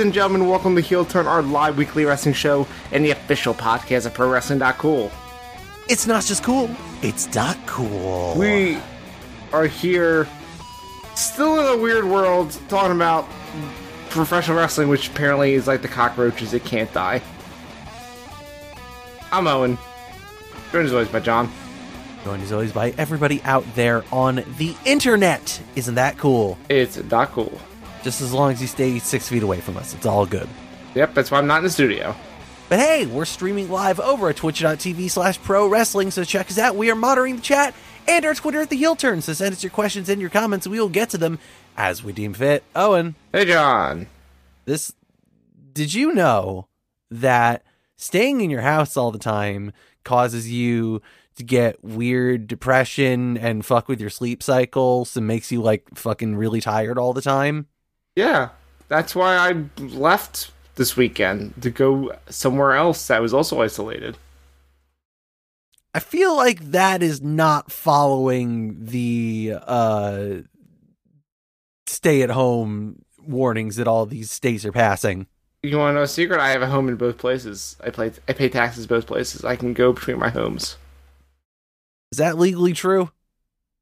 Ladies and gentlemen, welcome to Heel Turn, our live weekly wrestling show and the official podcast of ProWrestling.cool. It's not just cool, it's dot cool. We are here, still in a weird world, talking about professional wrestling, which apparently is like the cockroaches, it can't die. I'm Owen. Joined as always by John. Joined as always by everybody out there on the internet. Isn't that cool? It's not cool. Just as long as you stay six feet away from us, it's all good. Yep, that's why I'm not in the studio. But hey, we're streaming live over at twitch.tv slash pro wrestling, so check us out. We are monitoring the chat and our Twitter at the heel turn, so send us your questions and your comments, we will get to them as we deem fit. Owen, Hey, John. this did you know that staying in your house all the time causes you to get weird depression and fuck with your sleep cycles and makes you like fucking really tired all the time? Yeah, that's why I left this weekend to go somewhere else that was also isolated. I feel like that is not following the uh stay at home warnings that all these states are passing. You want to know a secret? I have a home in both places. I play I pay taxes both places. I can go between my homes. Is that legally true?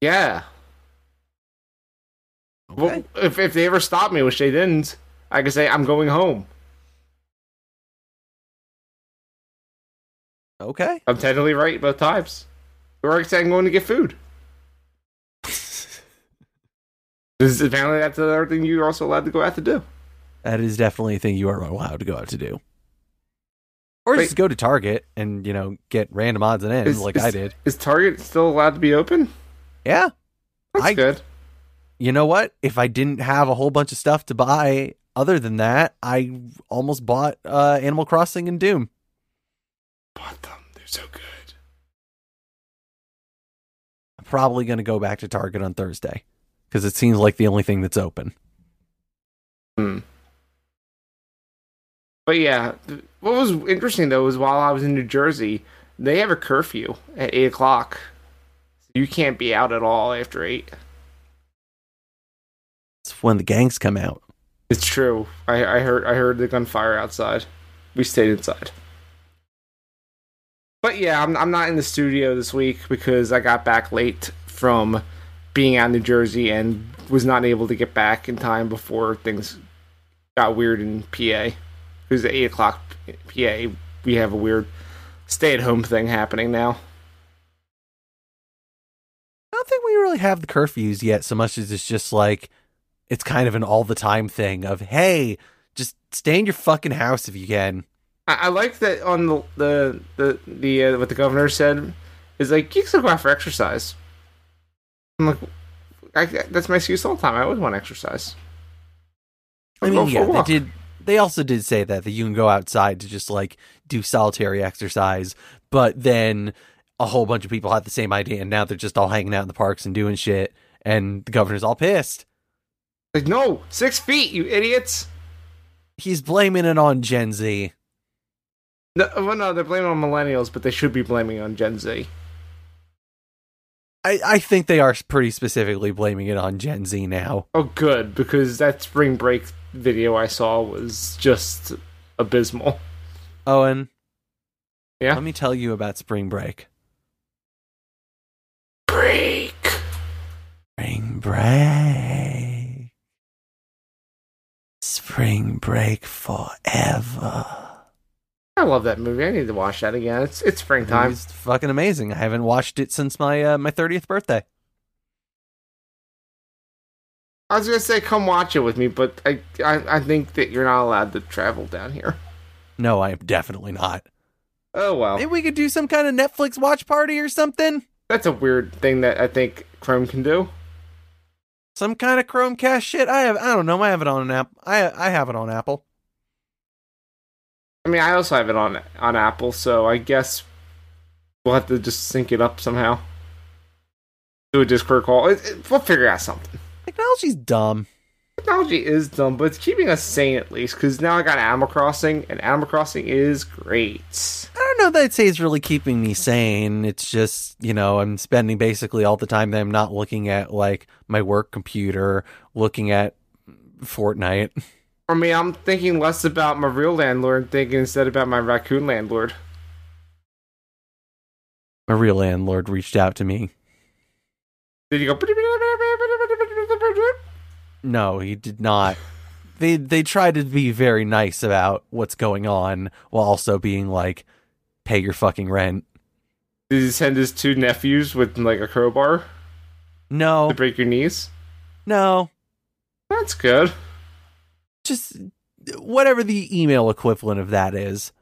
Yeah. Well, if if they ever stop me, which they didn't, I could say I'm going home. Okay. I'm technically right both times. Or I could say I'm going to get food. Because apparently that's another thing you're also allowed to go out to do. That is definitely a thing you are allowed to go out to do. Or Wait. just go to Target and, you know, get random odds and ends Is- like is- I did. Is Target still allowed to be open? Yeah. That's I- good. You know what? If I didn't have a whole bunch of stuff to buy other than that, I almost bought uh, Animal Crossing and Doom. Bought them. They're so good. I'm probably going to go back to Target on Thursday because it seems like the only thing that's open. Hmm. But yeah, what was interesting though was while I was in New Jersey, they have a curfew at eight o'clock. You can't be out at all after eight. It's when the gangs come out. It's true. I, I heard I heard the gunfire outside. We stayed inside. But yeah, I'm I'm not in the studio this week because I got back late from being out in New Jersey and was not able to get back in time before things got weird in PA. Because at eight o'clock PA, we have a weird stay-at-home thing happening now. I don't think we really have the curfews yet so much as it's just like it's kind of an all the time thing of hey, just stay in your fucking house if you can. I, I like that on the the the, the uh, what the governor said is like you can go out for exercise. I'm like, I, that's my excuse all the time. I always want exercise. I mean, yeah, they did. They also did say that that you can go outside to just like do solitary exercise, but then a whole bunch of people had the same idea, and now they're just all hanging out in the parks and doing shit, and the governor's all pissed. Like no, six feet, you idiots. He's blaming it on Gen Z. No, well, no, they're blaming on millennials, but they should be blaming on Gen Z. I, I think they are pretty specifically blaming it on Gen Z now. Oh, good, because that spring break video I saw was just abysmal. Owen, Yeah? let me tell you about spring break. Break. Spring break. Spring break forever. I love that movie. I need to watch that again. It's it's springtime. It's fucking amazing. I haven't watched it since my uh, my 30th birthday. I was gonna say come watch it with me, but I, I I think that you're not allowed to travel down here. No, I am definitely not. Oh well, Maybe we could do some kind of Netflix watch party or something. that's a weird thing that I think Chrome can do. Some kind of Chromecast shit. I have. I don't know. I have it on an app. I I have it on Apple. I mean, I also have it on on Apple, so I guess we'll have to just sync it up somehow. Do a Discord call. It, it- we'll figure out something. Technology's dumb. Technology is dumb, but it's keeping us sane at least. Because now I got Animal Crossing, and Animal Crossing is great. I don't know that I'd say it's really keeping me sane. It's just, you know, I'm spending basically all the time that I'm not looking at like my work computer, looking at Fortnite. I mean, I'm thinking less about my real landlord thinking instead about my raccoon landlord. My real landlord reached out to me. Did he go? No, he did not. They they tried to be very nice about what's going on while also being like, pay your fucking rent. Did he send his two nephews with like a crowbar No, to break your knees? no, That's good. just whatever the email equivalent of that is.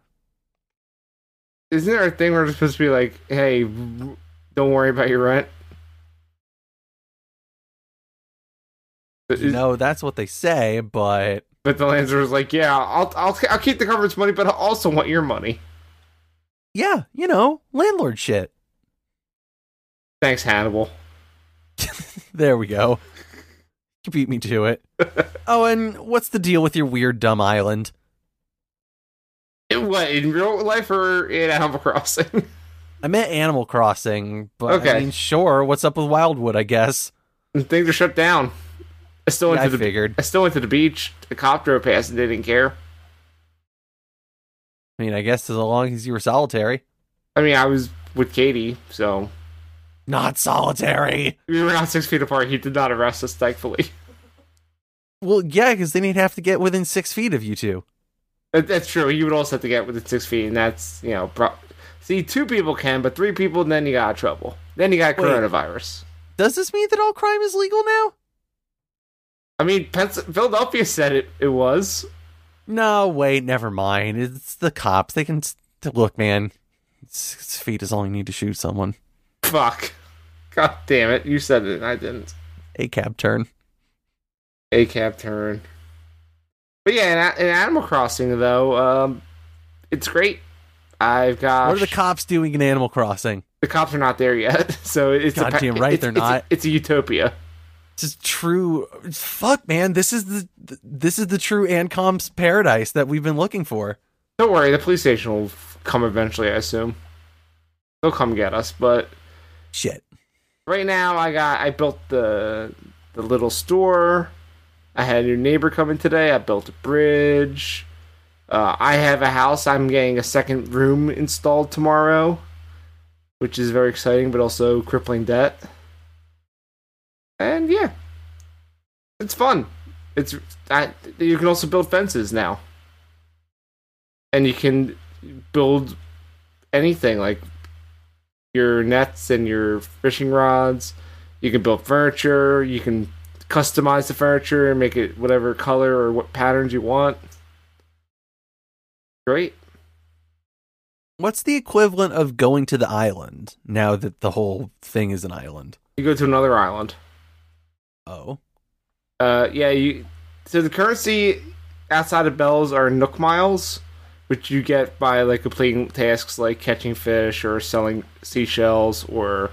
Isn't there a thing where it's supposed to be like, "Hey, don't worry about your rent"? No, that's what they say, but But the landlord was like, "Yeah, I'll I'll I'll keep the government's money, but I also want your money." Yeah, you know, landlord shit. Thanks, Hannibal. There we go. You beat me to it. oh, and what's the deal with your weird dumb island? In what in real life or in Animal Crossing? I meant Animal Crossing, but I Okay. mean, sure. What's up with Wildwood? I guess. Things are shut down. I still went Yeah, I to the figured. I still went to the beach. The cop drove past and they didn't care. I mean, I guess as long as you were solitary, I mean, I was with Katie, so not solitary. we were not six feet apart. He did not arrest us, thankfully. Well, yeah, because then he'd have to get within six feet of you two. That's true. You would also have to get within six feet, and that's you know, pro- see, two people can, but three people, then you got trouble. Then you got Wait. coronavirus. Does this mean that all crime is legal now? I mean, Pens- Philadelphia said it. It was. No, wait, never mind. It's the cops. They can look, man. Six feet is all you need to shoot someone. Fuck. God damn it! You said it, and I didn't. A cab turn. A cab turn. But yeah, in, in Animal Crossing though, um, it's great. I've got What are the cops doing in Animal Crossing? the cops are not there yet, so it's a, Goddamn right it's- they're it's a- not. It's a utopia. This is true. Fuck, man. This is the this is the true Ancom's paradise that we've been looking for. Don't worry, the police station will come eventually. I assume they'll come get us. But Shit. right now, I got I built the the little store. I had a new neighbor coming today. I built a bridge. Uh, I have a house. I'm getting a second room installed tomorrow, which is very exciting, but also crippling debt. And yeah, it's fun. It's I, you can also build fences now, and you can build anything like your nets and your fishing rods. You can build furniture. You can customize the furniture and make it whatever color or what patterns you want. Great. What's the equivalent of going to the island now that the whole thing is an island? You go to another island. Oh. Uh, yeah. You so the currency outside of bells are Nook miles, which you get by like completing tasks like catching fish or selling seashells or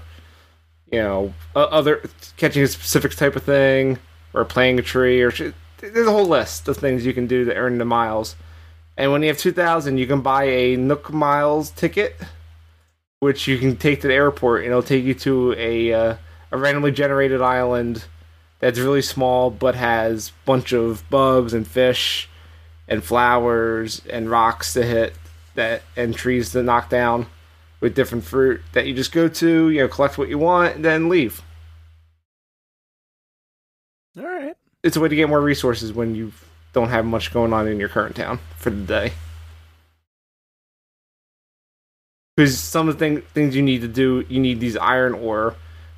you know other catching a specific type of thing or playing a tree or there's a whole list of things you can do to earn the miles. And when you have two thousand, you can buy a Nook miles ticket, which you can take to the airport, and it'll take you to a uh, a randomly generated island that's really small but has bunch of bugs and fish and flowers and rocks to hit that and trees to knock down with different fruit that you just go to, you know, collect what you want and then leave. All right. It's a way to get more resources when you don't have much going on in your current town for the day. Because some of the thing, things you need to do, you need these iron ore,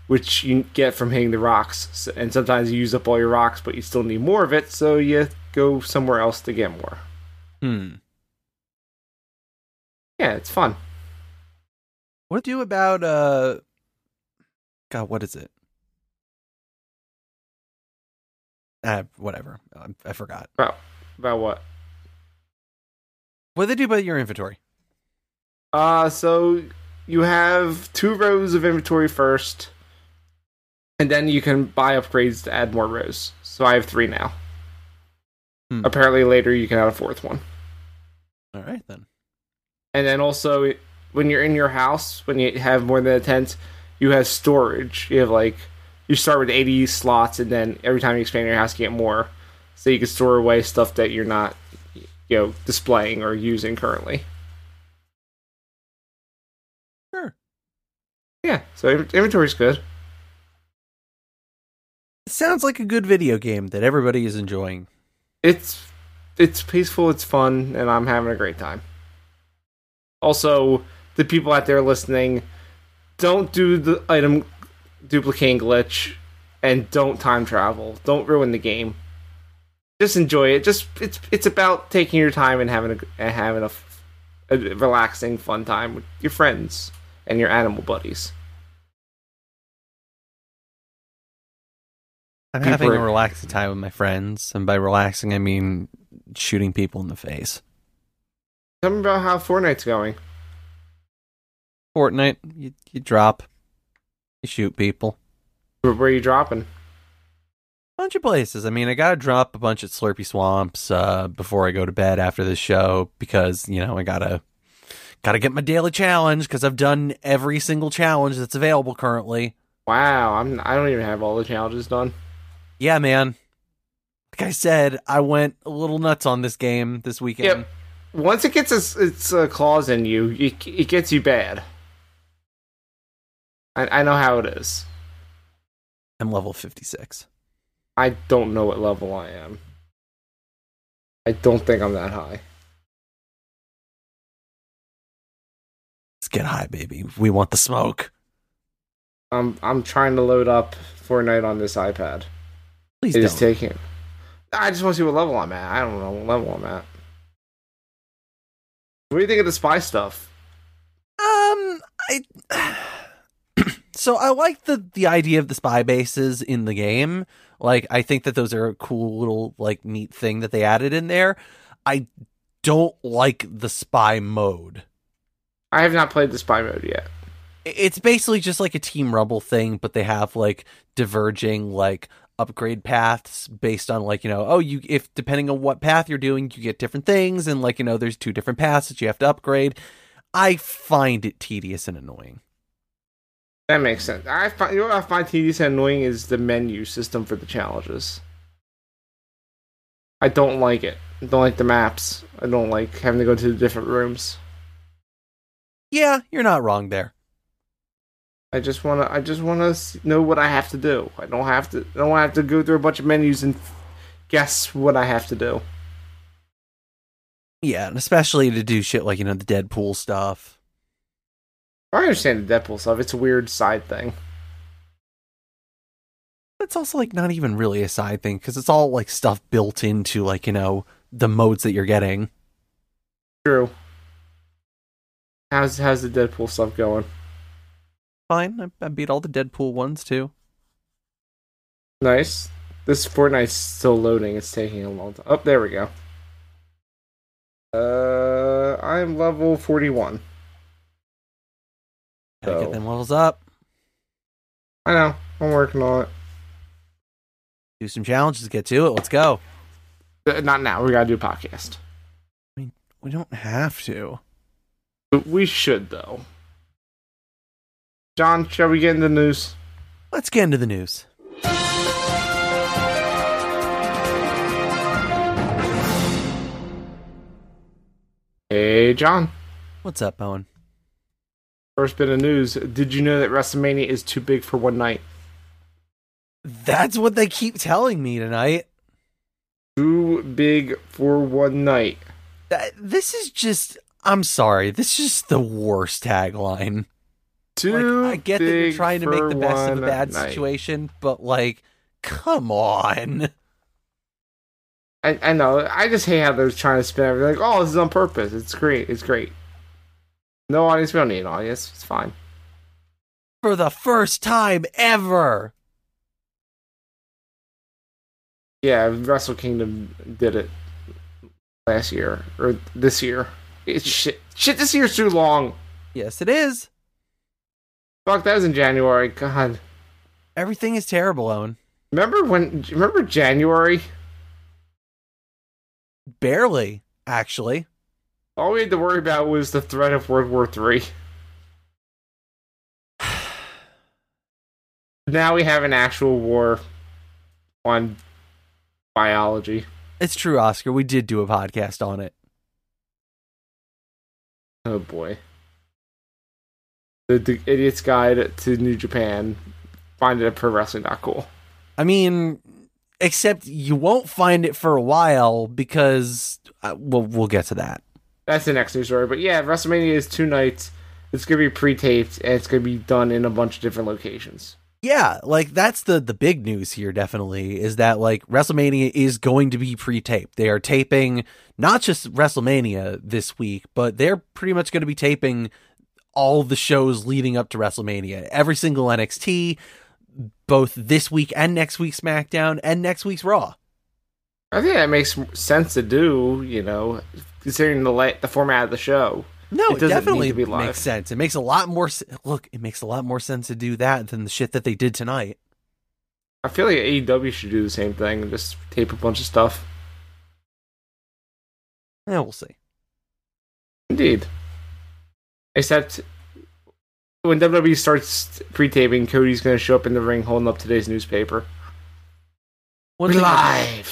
which you get from hitting the rocks. And sometimes you use up all your rocks, but you still need more of it, so you go somewhere else to get more. Hmm. Yeah, it's fun. What do about uh God, what is it? Uh, whatever. I, I forgot. About about what? What do they do about your inventory? Uh, so you have two rows of inventory first, and then you can buy upgrades to add more rows. So I have three now. Hmm. Apparently, later you can add a fourth one. All right then. And then also, when you're in your house, when you have more than a tent, you have storage. You have like, you start with 80 slots, and then every time you expand your house, you get more. so you can store away stuff that you're not, you know, displaying or using currently. Sure. Yeah, so in- inventory's good. Sounds like a good video game that everybody is enjoying. It's it's peaceful, it's fun, and I'm having a great time. Also, the people out there listening, don't do the item duplicating glitch and don't time travel. Don't ruin the game. Just enjoy it. Just it's it's about taking your time and having a having a, a relaxing, fun time with your friends and your animal buddies. I'm People having a relaxing time with my friends, and by relaxing I mean shooting people in the face. Tell me about how Fortnite's going. Fortnite, you, you drop, you shoot people. Where, where are you dropping? A bunch of places. I mean, I gotta drop a bunch at Slurpy Swamps uh, before I go to bed after this show because you know I gotta gotta get my daily challenge because I've done every single challenge that's available currently. Wow, I'm I don't even have all the challenges done. Yeah, man. Like I said, I went a little nuts on this game this weekend. Yep. Once it gets its, its uh, claws in you, it, it gets you bad. I, I know how it is. I'm level 56. I don't know what level I am. I don't think I'm that high. Let's get high, baby. We want the smoke. I'm I'm trying to load up Fortnite on this iPad. Please It don't. is taking. I just want to see what level I'm at. I don't know what level I'm at. What do you think of the spy stuff? Um, I. so I like the the idea of the spy bases in the game. Like, I think that those are a cool little like neat thing that they added in there. I don't like the spy mode. I have not played the spy mode yet. It's basically just like a Team Rumble thing, but they have like diverging like upgrade paths based on like you know oh you if depending on what path you're doing you get different things and like you know there's two different paths that you have to upgrade i find it tedious and annoying That makes sense. I find you know what I find tedious and annoying is the menu system for the challenges. I don't like it. I don't like the maps. I don't like having to go to the different rooms. Yeah, you're not wrong there. I just wanna. I just wanna know what I have to do. I don't have to. I don't have to go through a bunch of menus and guess what I have to do. Yeah, and especially to do shit like, you know, the Deadpool stuff. I understand the Deadpool stuff. It's a weird side thing. It's also like not even really a side thing because it's all like stuff built into like, you know, the modes that you're getting. True. How's how's the Deadpool stuff going? Fine, I, I beat all the Deadpool ones too. Nice. This Fortnite's still loading. It's taking a long time. Oh, there we go. Uh, I'm level 41. Gotta So- get them levels up, I know. I'm working on it. do some challenges, get to it. Let's go. Uh, Not now. We gotta do a podcast. I mean, we don't have to. But We should though. John, shall we get into the news? Let's get into the news. Hey, John. What's up, Owen? First bit of news. Did you know that WrestleMania is too big for one night? That's what they keep telling me tonight. Too big for one night. This is just. I'm sorry. This is just the worst tagline. Too Like, I get that you're trying to make the best of a bad night. situation, but like, come on. I, I know. I just hate how they're trying to spin everything. Like, oh, this is on purpose. It's great. It's great. No audience. We don't need an audience. It's fine. For the first time ever. Yeah, Wrestle Kingdom did it last year or this year. It's shit. Shit, this year's too long. Yes, it is. Fuck, that was in January. God, Everything is terrible, Owen. remember when? Remember January? Barely, actually. All we had to worry about was the threat of World War Three. Now we have an actual war on biology. It's true, Oscar. We did do a podcast on it. Oh boy. The, the Idiot's Guide to New Japan. Find it at pro wrestling. Not cool. I mean, except you won't find it for a while because uh, we'll we'll get to that. That's the next news story. But yeah, WrestleMania is two nights. It's gonna be pre-taped and it's gonna be done in a bunch of different locations. Yeah, like that's the the big news here definitely is that like WrestleMania is going to be pre-taped. They are taping not just WrestleMania this week, but they're pretty much going to be taping all the shows leading up to WrestleMania. Every single NXT, both this week and next week's SmackDown and next week's Raw. I think that makes sense to do, you know, considering the la- the format of the show. No, It it, definitely be makes sense. It makes a lot more s- look. It makes a lot more sense to do that than the shit that they did tonight. I feel like AEW should do the same thing and just tape a bunch of stuff. Yeah, we'll see. Indeed. Except when WWE starts pre-taping, Cody's going to show up in the ring holding up today's newspaper. One We're thing I-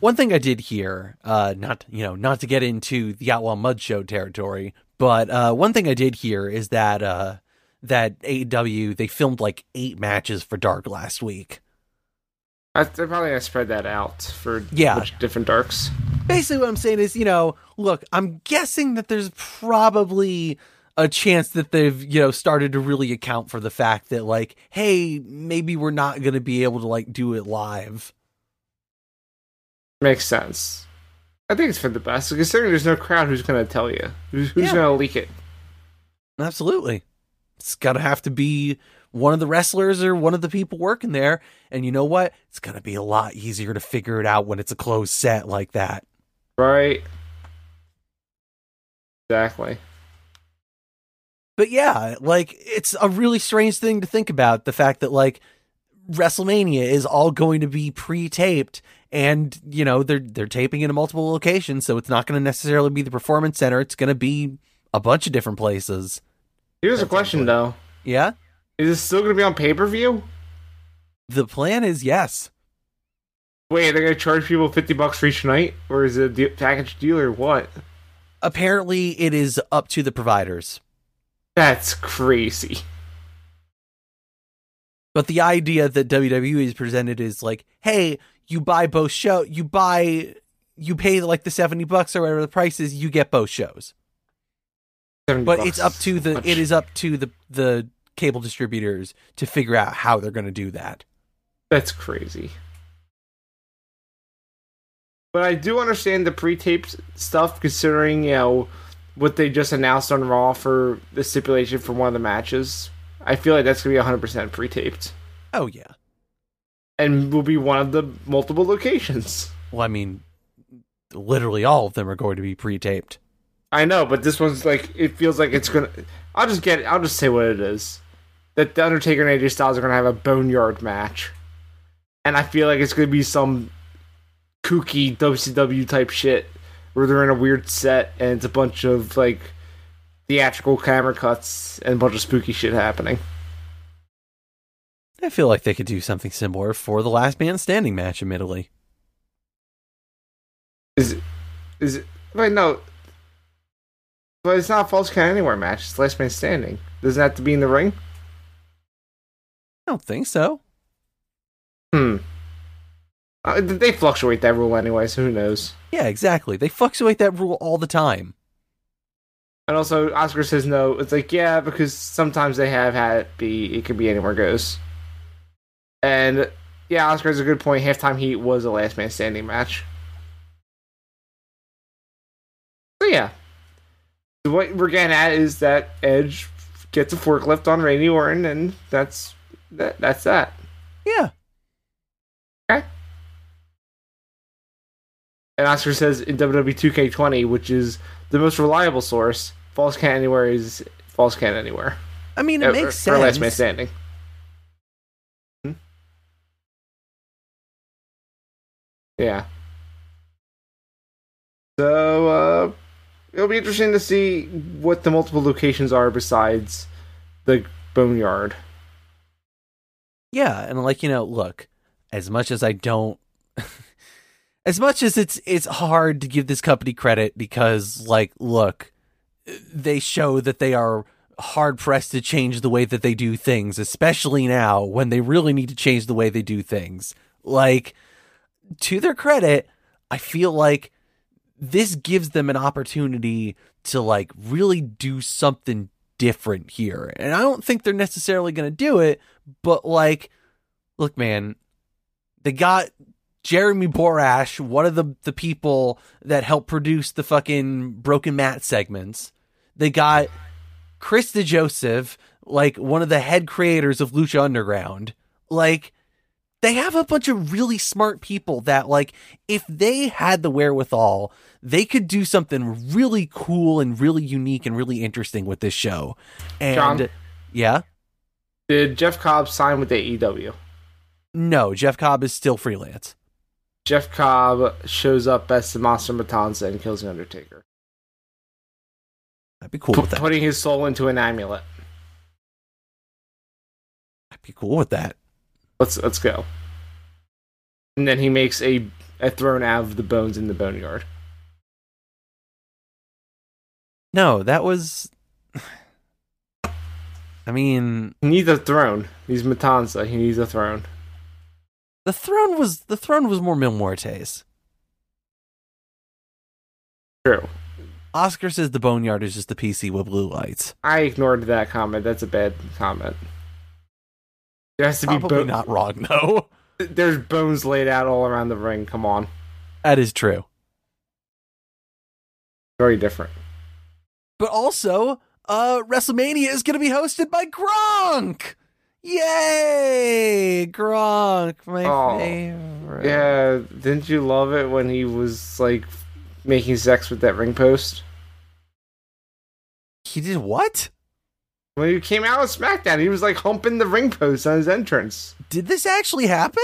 One thing I did hear, uh, not you know, not to get into the Outlaw Mud Show territory, but uh, one thing I did hear is that uh, that AEW they filmed like eight matches for Dark last week. I, they're probably going to spread that out for Yeah. different darks. Basically, what I'm saying is, you know, look, I'm guessing that there's probably a chance that they've you know started to really account for the fact that like, hey, maybe we're not going to be able to like do it live. Makes sense. I think it's for the best, considering there's no crowd who's going to tell you. Who's, who's Yeah. going to leak it? Absolutely. It's got to have to be one of the wrestlers or one of the people working there. And you know what? It's going to be a lot easier to figure it out when it's a closed set like that. Right? Exactly. But yeah, like it's a really strange thing to think about the fact that like WrestleMania is all going to be pre-taped and you know they're they're taping in multiple locations so it's not going to necessarily be the performance center it's going to be a bunch of different places. Here's a question, input. though. Yeah? Is this still going to be on pay-per-view? The plan is yes. Wait, they're going to charge people 50 bucks for each night? Or is it a de- package deal or what? Apparently it is up to the providers. That's crazy. But the idea that WWE is presented is like, hey, you buy both show, you buy, you pay like the seventy bucks or whatever the price is, you get both shows. But it's up to the, much. it is up to the the cable distributors to figure out how they're going to do that. That's crazy. But I do understand the pre-taped stuff, considering you know what they just announced on Raw for the stipulation for one of the matches. I feel like that's gonna be 100% pre-taped, Oh yeah. and will be one of the multiple locations. Well, I mean, literally all of them are going to be pre-taped. I know, but this one's like it feels like it's gonna. I'll just get. I'll just say what it is. That the Undertaker and AJ Styles are gonna have a boneyard match, and I feel like it's gonna be some kooky WCW type shit where they're in a weird set and it's a bunch of like theatrical camera cuts and a bunch of spooky shit happening. I feel like they could do something similar for the Last Man Standing match, admittedly. Is it? Is it? Wait, no. But it's not a falls count anywhere match. It's last man standing. Doesn't have to be in the ring. I don't think so. Hmm. Uh, they fluctuate that rule anyway, so who knows? Yeah, exactly. They fluctuate that rule all the time. And also, Oscar says no. It's like, yeah, because sometimes they have had it be, it could be anywhere goes. And, yeah, Oscar has a good point. Halftime Heat was a last man standing match. So, yeah. What we're getting at is that Edge gets a forklift on Randy Orton, and that's that. That's that. Yeah. Okay. And Oscar says in WWE 2K20, which is the most reliable source, Falls Count Anywhere is Falls Count Anywhere. I mean, it Uh, makes or- or Last. Man Standing. Hmm? Yeah. So, uh, it'll be interesting to see what the multiple locations are besides the Boneyard. Yeah, and like you know, look, as much as I don't, as much as it's it's hard to give this company credit because like look they show that they are hard pressed to change the way that they do things especially now when they really need to change the way they do things. Like to their credit i feel like this gives them an opportunity to like really do something different here. And i don't think they're necessarily going to do it but like look man they got Jeremy Borash, one of the the people that helped produce the fucking Broken Matt segments. They got Chris DeJoseph, like one of the head creators of Lucha Underground. Like they have a bunch of really smart people that like if they had the wherewithal, they could do something really cool and really unique and really interesting with this show. And John? yeah. Did Jeff Cobb sign with AEW? No, Jeff Cobb is still freelance. Jeff Cobb shows up as the Monster Matanza and kills the Undertaker, I'd be cool P- with that. putting his soul into an amulet. I'd be cool with that. Let's let's go. And then he makes a a throne out of the bones in the boneyard. No, that was. I mean, He needs a throne. He's Matanza. He needs a throne. The throne was the throne was more Mil Muertes. True. Oscar says the boneyard is just a PC with blue lights. I ignored that comment. That's a bad comment. There has to be Probably bo- not wrong though. There's bones laid out all around the ring. Come on, That is true. very different. But also, uh, WrestleMania is going to be hosted by Gronk. Yay, Gronk, my Oh, favorite. Yeah, didn't you love it when he was like making sex with that ring post? He did what? When he came out of SmackDown, he was like humping the ring post on his entrance. Did this actually happen?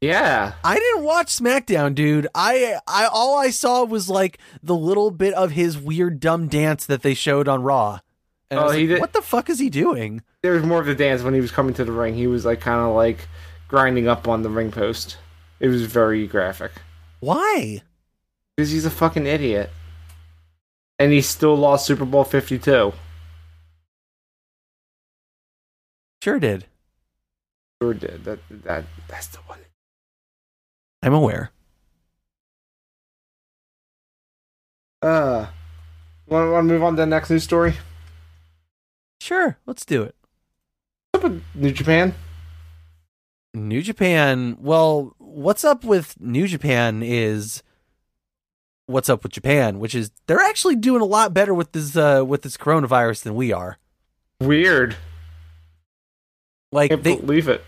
Yeah, I didn't watch SmackDown, dude. I I all I saw was like the little bit of his weird dumb dance that they showed on Raw. And Oh, he like, did- what the fuck is he doing? there was more of the dance when he was coming to the ring. He was like kind of like grinding up on the ring post. It was very graphic Why? because he's a fucking idiot, and he still lost Super Bowl Fifty Two. Sure did. Sure did that. That that's the one. I'm aware. Uh, want to move on to the next news story? Sure, let's do it. What's up with New Japan? New Japan. Well, what's up with New Japan is what's up with Japan, which is they're actually doing a lot better with this uh with this coronavirus than we are. Weird. Like Can't they believe it.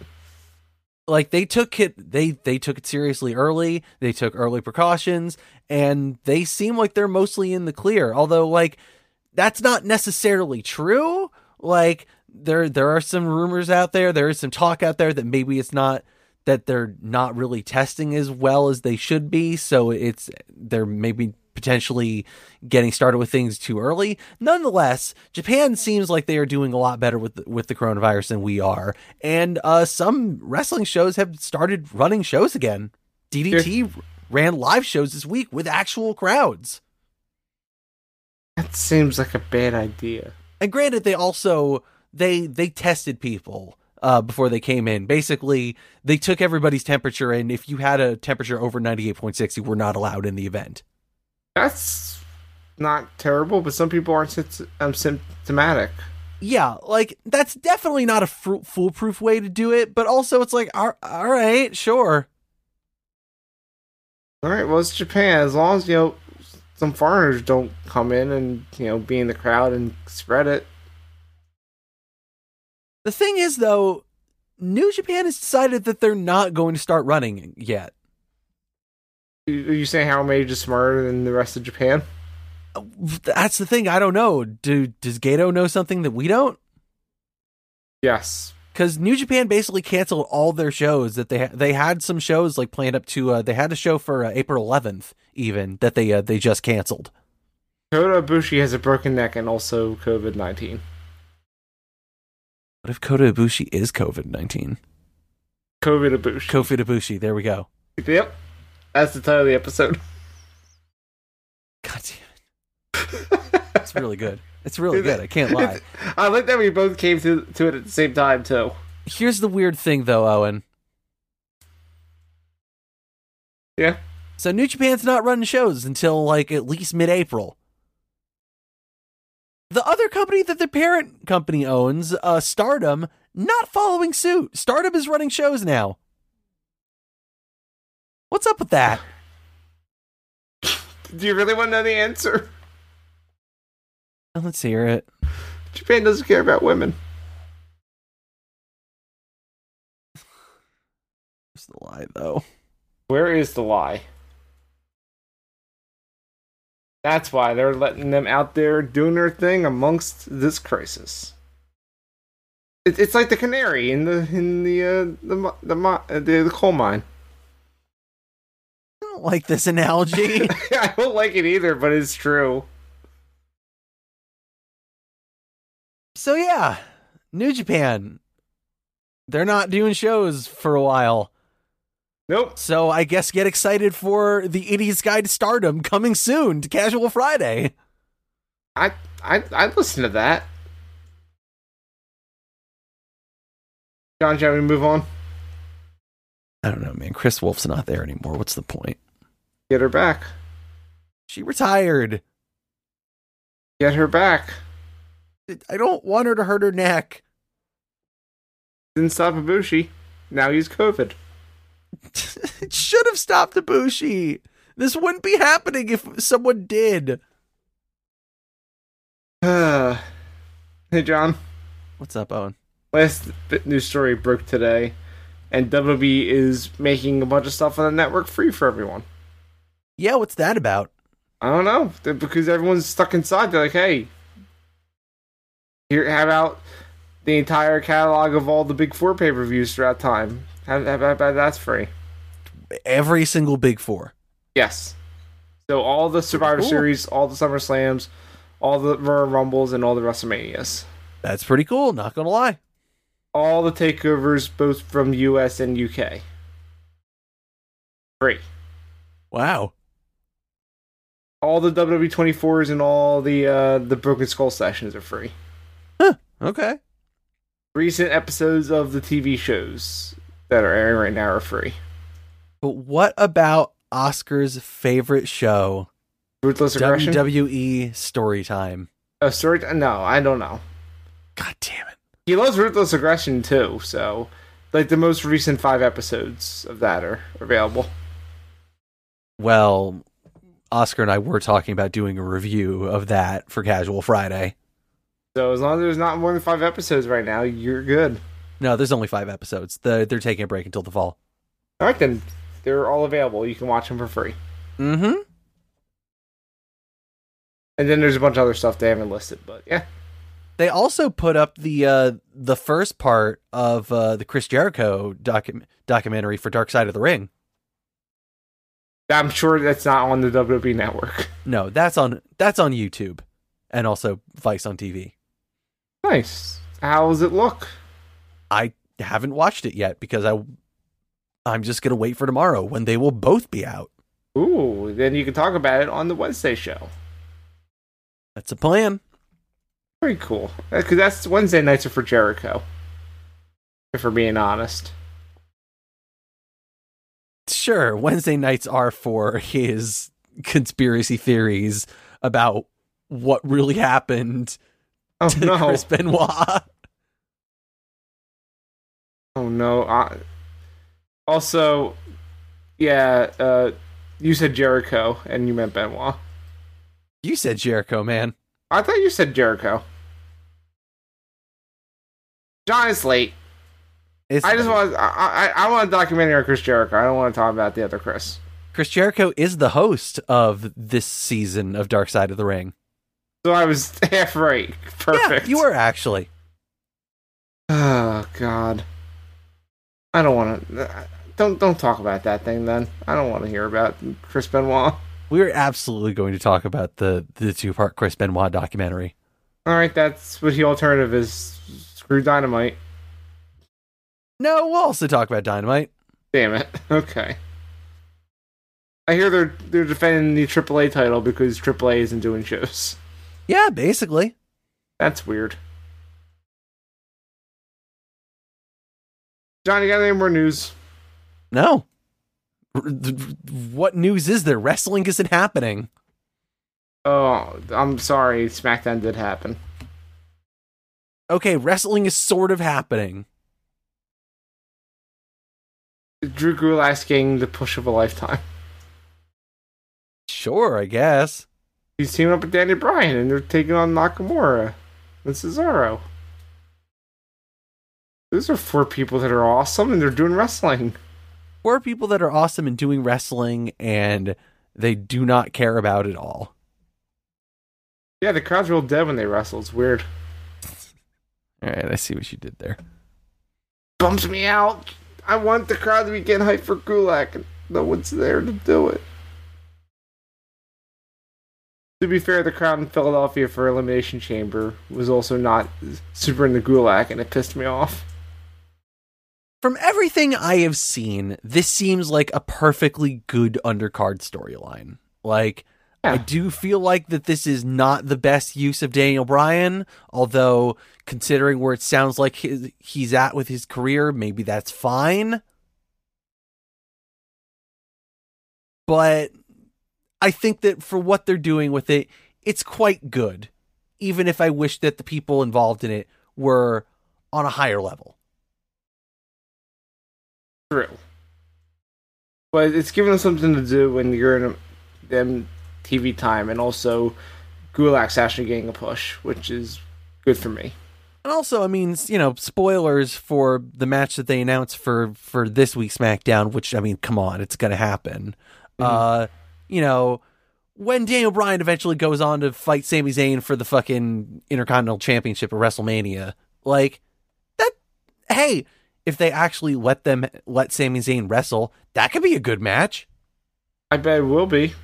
like they took it they they took it seriously early. They took early precautions and they seem like they're mostly in the clear. Although like that's not necessarily true. Like there there are some rumors out there, there is some talk out there that maybe it's not that they're not really testing as well as they should be, so it's they're maybe potentially getting started with things too early. Nonetheless, Japan seems like they are doing a lot better with the, with the coronavirus than we are, and uh, some wrestling shows have started running shows again. DDT ran live shows this week with actual crowds. That seems like a bad idea. And granted, they also they they tested people uh, before they came in. Basically, they took everybody's temperature, and if you had a temperature over ninety eight point six, you were not allowed in the event. That's not terrible, but some people aren't um, symptomatic. Yeah, like that's definitely not a fru- foolproof way to do it, but also it's like, all, all right, sure. All right, well, it's Japan. As long as you know some foreigners don't come in and you know be in the crowd and spread it. The thing is, though, New Japan has decided that they're not going to start running yet. Are you saying Harold Meij is smarter than the rest of Japan? That's the thing. I don't know. Do does Gedo know something that we don't? Yes. Because New Japan basically canceled all their shows that they ha- they had some shows like planned up to uh, they had a show for uh, April 11th even that they uh, they just canceled. Kota Ibushi has a broken neck and also COVID nineteen. What if Kota Ibushi is COVID 19? COVID Ibushi. COVID Ibushi, there we go. yep. That's the title of the episode. God damn it. It's really good. It's really good. I can't lie. I like that we both came to to it at the same time too. Here's the weird thing, though, Owen. Yeah. So New Japan's not running shows until like at least mid-April. The other company that the parent company owns, uh, Stardom, not following suit. Stardom is running shows now. What's up with that? Do you really want to know the answer? Let's hear it. Japan doesn't care about women. Where's the lie, though? Where is the lie? That's why they're letting them out there doing their thing amongst this crisis. It, it's like the canary in the in the uh, the mi- the, uh, the the coal mine. I don't like this analogy. I don't like it either, but it's true. So yeah, New Japan. They're not doing shows for a while. Nope. So I guess get excited for the Idiot's Guide to Stardom coming soon to Casual Friday. I I I listen to that. John, shall we move on? I don't know, man. Kris Wolf's not there anymore. What's the point? Get her back. She retired. Get her back. I don't want her to hurt her neck. Didn't stop Ibushi. Now he's COVID. it should have stopped Ibushi. This wouldn't be happening if someone did. hey, John. What's up, Owen? Last bit news story broke today, and WWE is making a bunch of stuff on the network free for everyone. Yeah, what's that about? I don't know because everyone's stuck inside. They're like, hey, here, how about the entire catalog of all the big four pay per views throughout time? How, how about that's free? Every single Big Four. Yes. So all the Survivor Cool. Series, all the Summer Slams, all the Royal Rumbles, and all the WrestleManias. That's pretty cool, not gonna lie. All the takeovers, both from US and UK. Free. Wow. All the WWE 24s and all the uh, the Broken Skull sessions are free. Okay. Recent episodes of the TV shows that are airing right now are free. But what about Oscar's favorite show, Ruthless Aggression. WWE Storytime? oh, story. No, I don't know. God damn it. He loves Ruthless Aggression too, so like the most recent five episodes of that are available. Well, Oscar and I were talking about doing a review of that for Casual Friday. So as long as there's not more than five episodes right now, you're good. No, there's only five episodes. The, they're taking a break until the fall. All right, then they're all available. You can watch them for free. Mm-hmm. And then there's a bunch of other stuff they haven't listed, but yeah, They also put up the uh, the first part of uh, the Chris Jericho docu- documentary for Dark Side of the Ring. I'm sure that's not on the WWE network. No, that's on that's on YouTube, and also Vice on TV. Nice. How does it look? I haven't watched it yet because I I'm just gonna wait for tomorrow when they will both be out. Ooh, then you can talk about it on the Wednesday show. That's a plan. Very cool. Uh, because that's Wednesday nights are for Jericho. If we're being honest. Sure, Wednesday nights are for his conspiracy theories about what really happened Oh to no! Chris Benoit. Oh no! I... Also, yeah, uh, you said Jericho and you meant Benoit. You said Jericho, man. I thought you said Jericho. John is late. It's I just want. I, I I want a documentary on Chris Jericho. I don't want to talk about the other Chris. Chris Jericho is the host of this season of Dark Side of the Ring. So I was half right. Perfect. Yeah, you were actually. Oh God. I don't want to. Don't don't talk about that thing then. I don't want to hear about Chris Benoit. We're absolutely going to talk about the the two part Chris Benoit documentary. All right, that's what the alternative is. Screw Dynamite. No, we'll also talk about Dynamite. Damn it. Okay. I hear they're they're defending the AAA title because AAA isn't doing shows. Yeah, basically. That's weird. John, you got any more news? No. What news is there? Wrestling isn't happening. Oh, I'm sorry. SmackDown did happen. Okay, wrestling is sort of happening. Drew Gulak getting the push of a lifetime. Sure, I guess. He's teaming up with Danny Bryan, and they're taking on Nakamura and Cesaro. Those are four people that are awesome, and they're doing wrestling. Four people that are awesome and doing wrestling, and they do not care about it all. Yeah, the crowd's real dead when they wrestle. It's weird. All right, I see what you did there. Bumps me out. I want the crowd to be getting hyped for Gulak, and no one's there to do it. To be fair, the crowd in Philadelphia for Elimination Chamber was also not super into Gulak, and it pissed me off. From everything I have seen, this seems like a perfectly good undercard storyline. Like, Yeah. I do feel like that this is not the best use of Daniel Bryan, although considering where it sounds like his, he's at with his career, maybe that's fine. But I think that for what they're doing with it, it's quite good, even if I wish that the people involved in it were on a higher level. True. But it's giving them something to do when you're in a, them TV time, and also Gulak's actually getting a push, which is good for me. And also, I mean, you know, spoilers for the match that they announced for for this week's SmackDown. Which I mean, come on, it's gonna happen. Uh, you know, when Daniel Bryan eventually goes on to fight Sami Zayn for the fucking Intercontinental Championship at WrestleMania, like that. Hey, if they actually let them let Sami Zayn wrestle, that could be a good match. I bet it will be.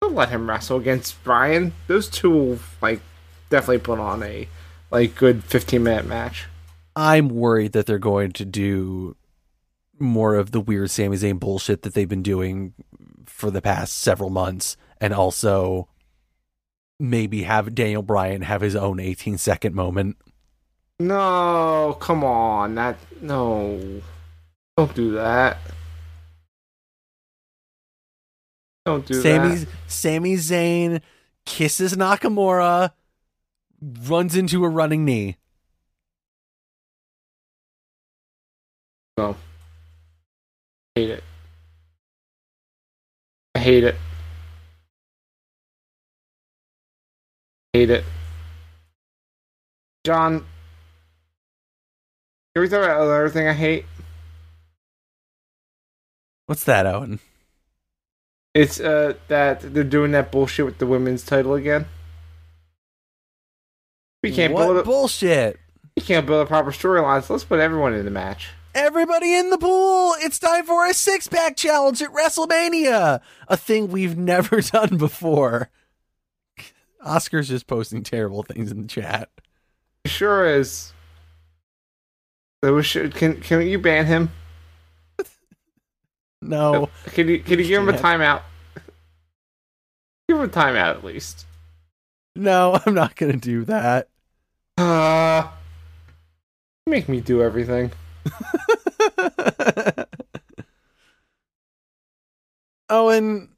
Don't let him wrestle against Bryan. Those two will like definitely put on a like good fifteen minute match. I'm worried that they're going to do more of the weird Sami Zayn bullshit that they've been doing for the past several months, and also maybe have Daniel Bryan have his own 18 second moment. No, come on, that no, don't do that. Don't do Sami that. Sami Zayn kisses Nakamura, runs into a running knee. No, hate it. I hate it. Hate it. John, can we talk about another thing I hate? What's that, Owen? It's uh that they're doing that bullshit with the women's title again. We can't what build a, bullshit? we can't build a proper storyline, so let's put everyone in the match. Everybody in the pool! It's time for a six pack challenge at WrestleMania! A thing we've never done before. Oscar's just posting terrible things in the chat. Sure is. Should, can can you ban him? No. Can you can you give him a timeout? Give him a timeout at least. No, I'm not gonna do that. Uh make me do everything. Owen,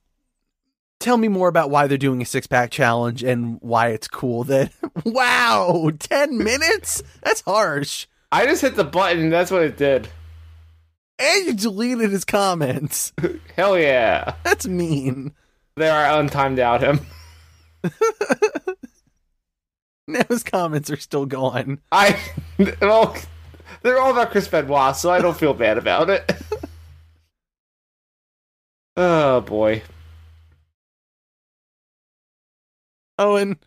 tell me more about why they're doing a six pack challenge and why it's cool that. wow! 10 minutes? That's harsh. I just hit the button and that's what it did. And you deleted his comments. Hell yeah. That's mean. They are untimed out him. Now his comments are still gone. I well, they're all about Chris Benoit, so I don't feel bad about it. oh boy, Owen,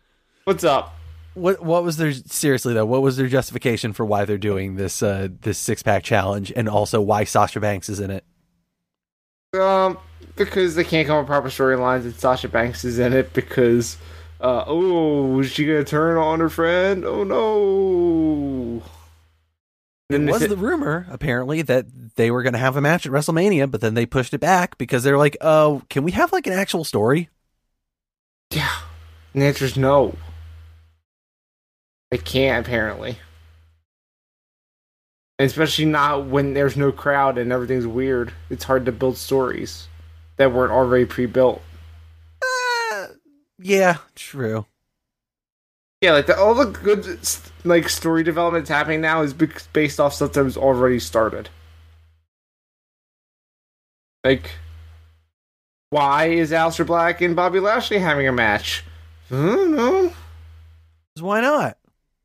what's up? what what was their seriously though? What was their justification for why they're doing this uh this six pack challenge, and also why Sasha Banks is in it? Um, because they can't come up with proper storylines, and Sasha Banks is in it because, uh, oh, is she gonna turn on her friend? Oh no! Then It was said- the rumor, apparently, that they were going to have a match at WrestleMania, but then they pushed it back because they're like, oh, can we have like an actual story? yeah. And the answer is no. They can't apparently. Especially not when there's no crowd and everything's weird. It's hard to build stories that weren't already pre-built. Uh, yeah, true. Yeah, like the, all the good like story development that's happening now is based off stuff that was already started. Like, why is Aleister Black and Bobby Lashley having a match? I don't know. 'Cause Why not?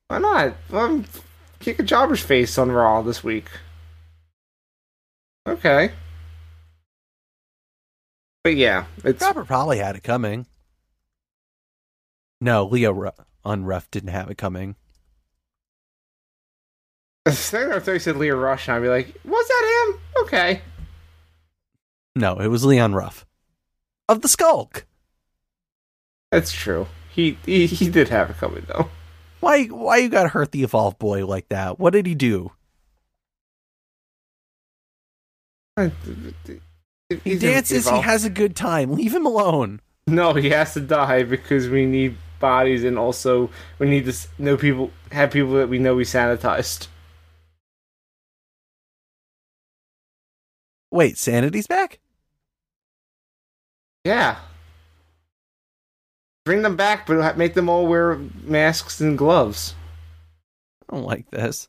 Why not? Um, kick a jobber's face on Raw this week. Okay. But yeah, it's Robert probably had it coming. No, Leo on Rough didn't have it coming. the I thought you said Lio Rush, and I'd be like, was that him? Okay. No, it was Leon Ruff of the Skulk. That's true. He he, he did have it coming though. Why? Why you gotta hurt the evolved boy like that? What did he do? He dances. He has a good time. Leave him alone. no. He has to die because we need bodies, and also we need to know people, have people that we know we sanitized. Wait, Sanity's back? Yeah. Bring them back, but make them all wear masks and gloves. I don't like this.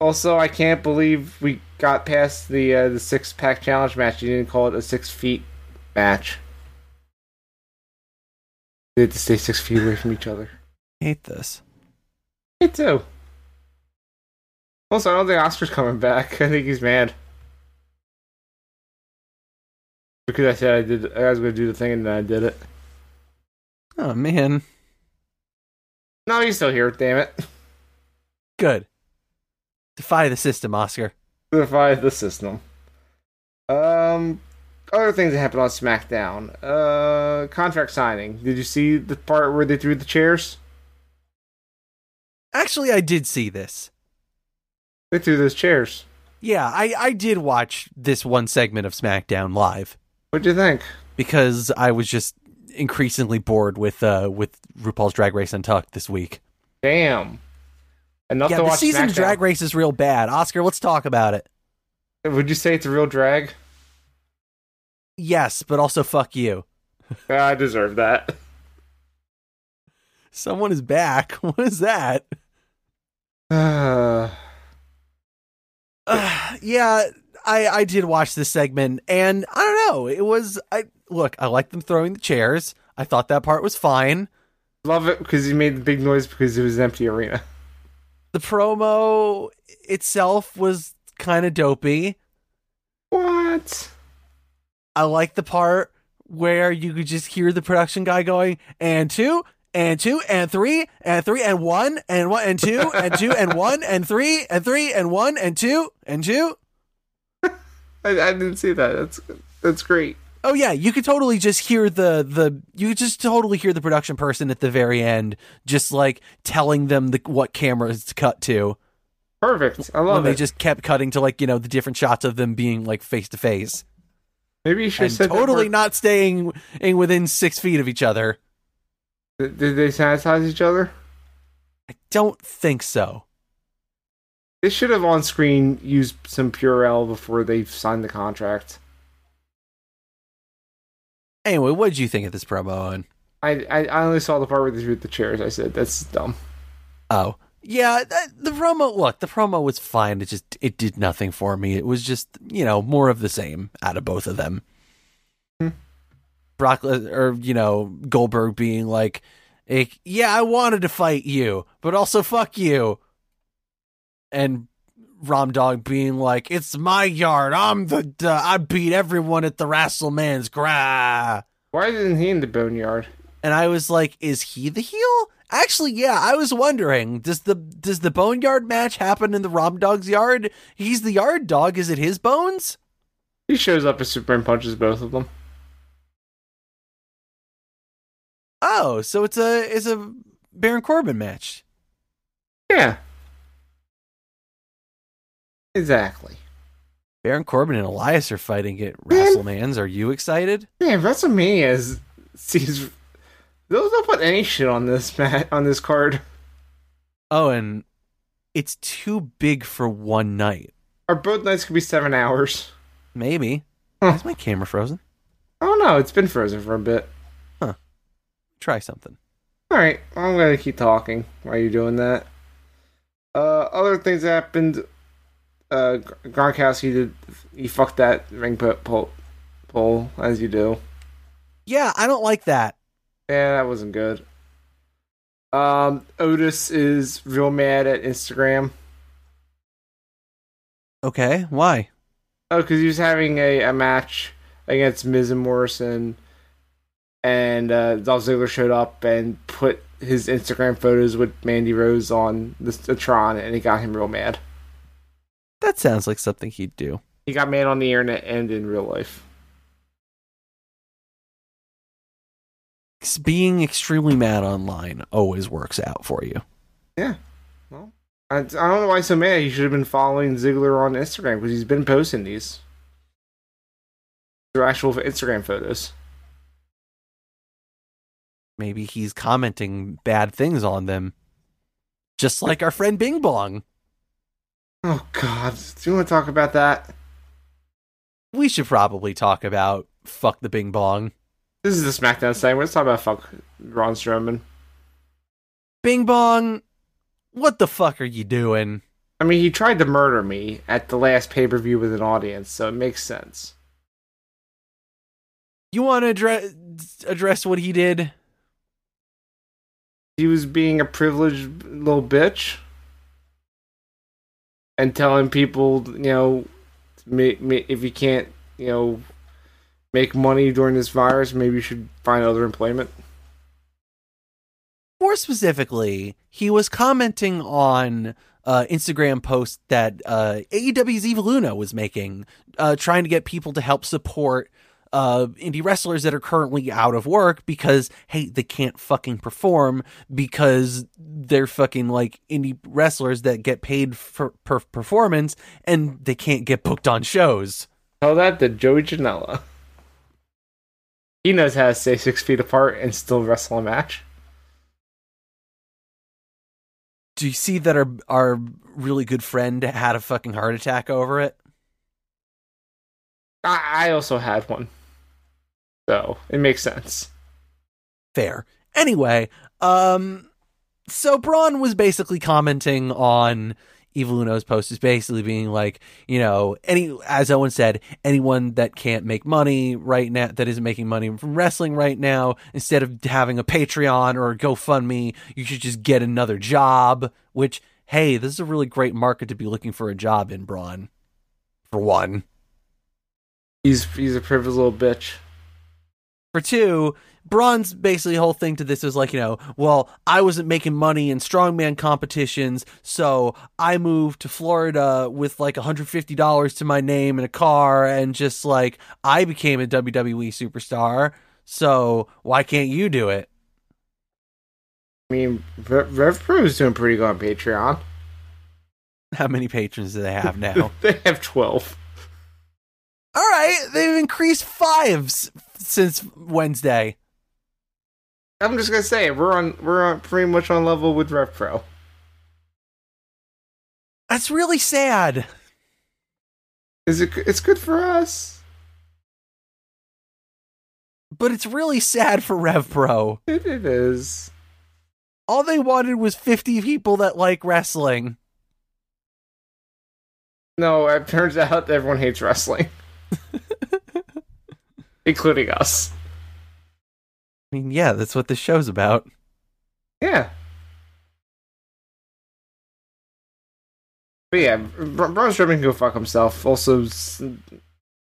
Also, I can't believe we got past the uh, the six pack challenge match. You didn't call it a six feet match. They had to stay six feet away from each other. I hate this. Me too. Also, I don't think Oscar's coming back. I think he's mad because I said I did. I was going to do the thing and then I did it. Oh man, No, he's still here. Damn it! good. Defy the system, Oscar. Defy the system. Um, other things that happened on SmackDown. Uh, contract signing. Did you see the part where they threw the chairs? Actually, I did see this. They threw those chairs. Yeah, I I did watch this one segment of SmackDown live What'd you think? because I was just increasingly bored with uh with RuPaul's Drag Race Untucked this week. Damn. Enough yeah, to the watch season of SmackDown. Drag Race is real bad. Oscar, let's talk about it. Would you say it's a real drag? Yes, but also fuck you. I deserve that. Someone is back. What is that? Uh, Uh, yeah, I I did watch this segment, and I don't know. It was I look. I like them throwing the chairs. I thought that part was fine. love it because he made the big noise because it was an empty arena. The promo itself was kind of dopey. What? I like the part where you could just hear the production guy going, and two, and two, and three, and three, and one, and one, and two, and two, and one, and three, and three, and one, and two, and two. I, I didn't see that. That's that's great. Oh yeah, you could totally just hear the the you could just totally hear the production person at the very end just like telling them the, what cameras to cut to. Perfect. I love When love they just kept cutting to like, you know, the different shots of them being like face to face. Maybe you should have said totally not staying in within six feet of each other. Did did they sanitize each other? I don't think so. They should have on screen used some Purell before they signed the contract. Anyway, what did you think of this promo? I, I, I only saw the part where they threw the chairs. I said that's dumb. Oh, yeah, that, the promo. Look, the promo was fine. It just it did nothing for me. It was just you know more of the same out of both of them. Hmm. Brock or you know Goldberg being like, eh, "Yeah, I wanted to fight you, but also fuck you," and Rom Dog being like, "It's my yard. I'm the uh, I beat everyone at the Wrestleman's gra." Why isn't he in the boneyard? and I was like, "Is he the heel?" Actually, yeah, I was wondering does the does the boneyard match happen in the Rom Dog's yard? He's the yard dog. Is it his bones? He shows up as Superman punches both of them. Oh, so it's a it's a Baron Corbin match. Yeah. Exactly. Baron Corbin and Elias are fighting at WrestleMans. Are you excited? Man, WrestleMania is sees those don't put any shit on this mat on this card. Oh, and it's too big for one night. Our both nights could be seven hours. Maybe. Huh. Is my camera frozen? Oh don't. It's been frozen for a bit. Huh. Try something. All right, I'm gonna keep talking while you're doing that. Uh, other things happened. Uh, Gronkowski did he fucked that ring pole, pole as you do. Yeah, I don't like that. Yeah, that wasn't good. Um, Otis is real mad at Instagram. Okay, why? Oh, because he was having a, a match against Miz and Morrison, and uh, Dolph Ziggler showed up and put his Instagram photos with Mandy Rose on the, the Tron, and it got him real mad. That sounds like something he'd do. He got mad on the internet and in real life. Being extremely mad online always works out for you. Yeah. Well, I, I don't know why so mad. He should have been following Ziggler on Instagram because he's been posting these. They're actual Instagram photos. Maybe he's commenting bad things on them. Just like our friend Bing Bong. Oh God, do you want to talk about that? We should probably talk about fuck the Bing Bong. This is the SmackDown segment. Let's talk about fuck Braun Strowman. Bing Bong, what the fuck are you doing? I mean, he tried to murder me at the last pay per view with an audience, so it makes sense. You want to address address what he did? He was being a privileged little bitch and telling people, you know, if you can't, you know, make money during this virus, maybe you should find other employment. More specifically, he was commenting on uh, Instagram post that uh, AEW's Evil Uno was making, uh, trying to get people to help support uh, indie wrestlers that are currently out of work because hey, they can't fucking perform because they're fucking like indie wrestlers that get paid for per performance and they can't get booked on shows. Tell that to Joey Janela. He knows how to stay six feet apart and still wrestle a match. Do you see that our our really good friend had a fucking heart attack over it? I, I also had one. So it makes sense. Fair. Anyway, um, so Braun was basically commenting on Evil Uno's post, is basically being like, you know, any as Owen said, anyone that can't make money right now, that isn't making money from wrestling right now, instead of having a Patreon or a GoFundMe, you should just get another job. Which, hey, this is a really great market to be looking for a job in, Braun. For one. He's he's a privileged little bitch. For two, Braun's basically whole thing to this is like, you know, well, I wasn't making money in strongman competitions, so I moved to Florida with like $150 to my name and a car, and just like, I became a WWE superstar, so why can't you do it? I mean, Rev, Pro is doing pretty good on Patreon. How many patrons do they have now? they have twelve. All right, they've increased fives since Wednesday. I'm just gonna say we're on we're on pretty much on level with Rev Pro. That's really sad. Is it? It's good for us. But it's really sad for Rev Pro. It, it is. All they wanted was 50 people that like wrestling. No, it turns out everyone hates wrestling, including us. I mean, yeah, that's what this show's about. Yeah. But yeah, Bra- Braun Strowman can go fuck himself. Also,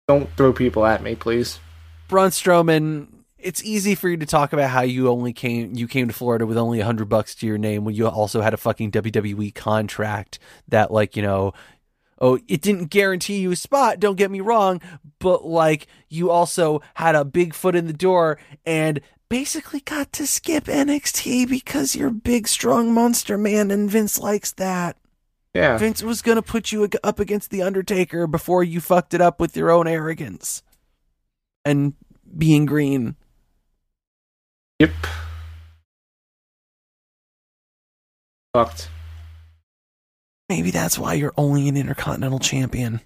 don't throw people at me, please. Braun Strowman, it's easy for you to talk about how you only came you came to Florida with only a hundred bucks to your name when you also had a fucking WWE contract that like, you know, oh, it didn't guarantee you a spot, don't get me wrong, but like you also had a big foot in the door and basically got to skip NXT because you're big strong monster man and Vince likes that. Yeah. Vince was gonna put you up against the Undertaker before you fucked it up with your own arrogance and being green. Yep. Fucked. Maybe that's why you're only an Intercontinental Champion.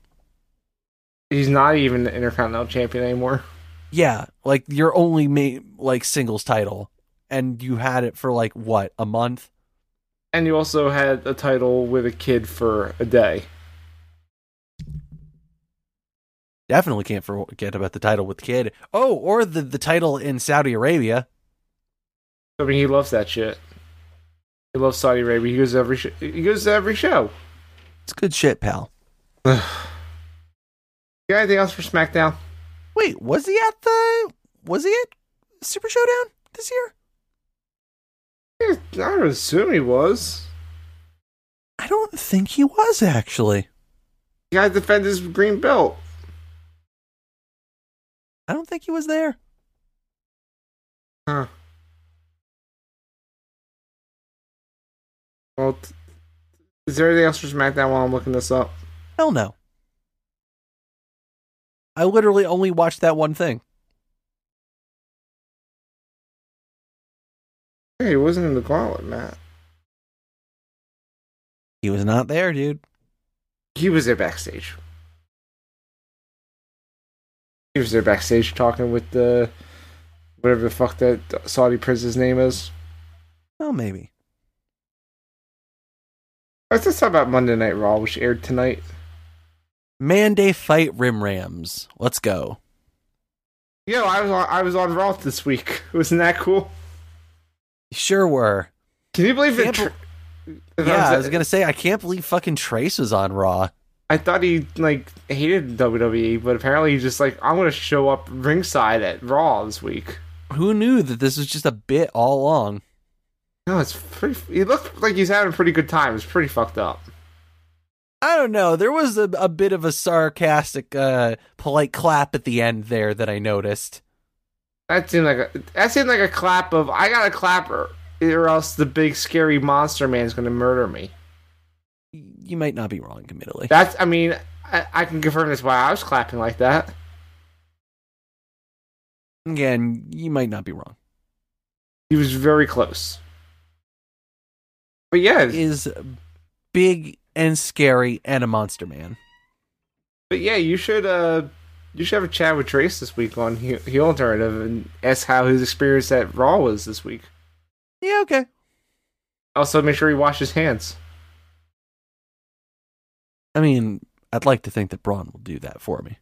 He's not even the Intercontinental Champion anymore. Yeah, like your only ma- like singles title, and you had it for like what a month. And you also had a title with a kid for a day. Definitely can't forget about the title with the Kid. Oh, or the the title in Saudi Arabia. I mean, he loves that shit. He loves Saudi Arabia. He goes to every sh- he goes to every show. It's good shit, pal. You got anything else for SmackDown? Wait, was he at the? Was he at Super Showdown this year? Yeah, I would assume he was. I don't think he was actually. He got to defend his green belt. I don't think he was there. Huh. Well, t- is there anything else for SmackDown while I'm looking this up? Hell no. I literally only watched that one thing. Hey, he wasn't in the gauntlet, Matt. He was not there, dude. He was there backstage. He was there backstage talking with the whatever the fuck that Saudi prince's name is. Oh, maybe. Let's just talk about Monday Night Raw, which aired tonight. Monday fight Rim Rams. Let's go. Yo, I was on I was on Raw this week. Wasn't that cool? Sure were. Can you believe it? Can't Tr- Yeah, I was gonna say I can't believe fucking Trace was on Raw. I thought he like hated WWE, but apparently he's just like I'm gonna show up ringside at Raw this week. Who knew that this was just a bit all along? No, it's pretty. He looked like he's having a pretty good time. It's pretty fucked up. I don't know. There was a, a bit of a sarcastic, uh, polite clap at the end there that I noticed. That seemed like a that seemed like a clap of I got to clapper, or, else the big scary monster man's gonna murder me. You might not be wrong, admittedly. That's I mean I, I can confirm this why I was clapping like that. Again, you might not be wrong. He was very close. But yeah, Is big and scary and a monster man. but yeah, you should uh you should have a chat with Trace this week on Heel Heel Alternative and ask how his experience at Raw was this week. Yeah, okay. Also, make sure he washes his hands. I mean, I'd like to think that Braun will do that for me.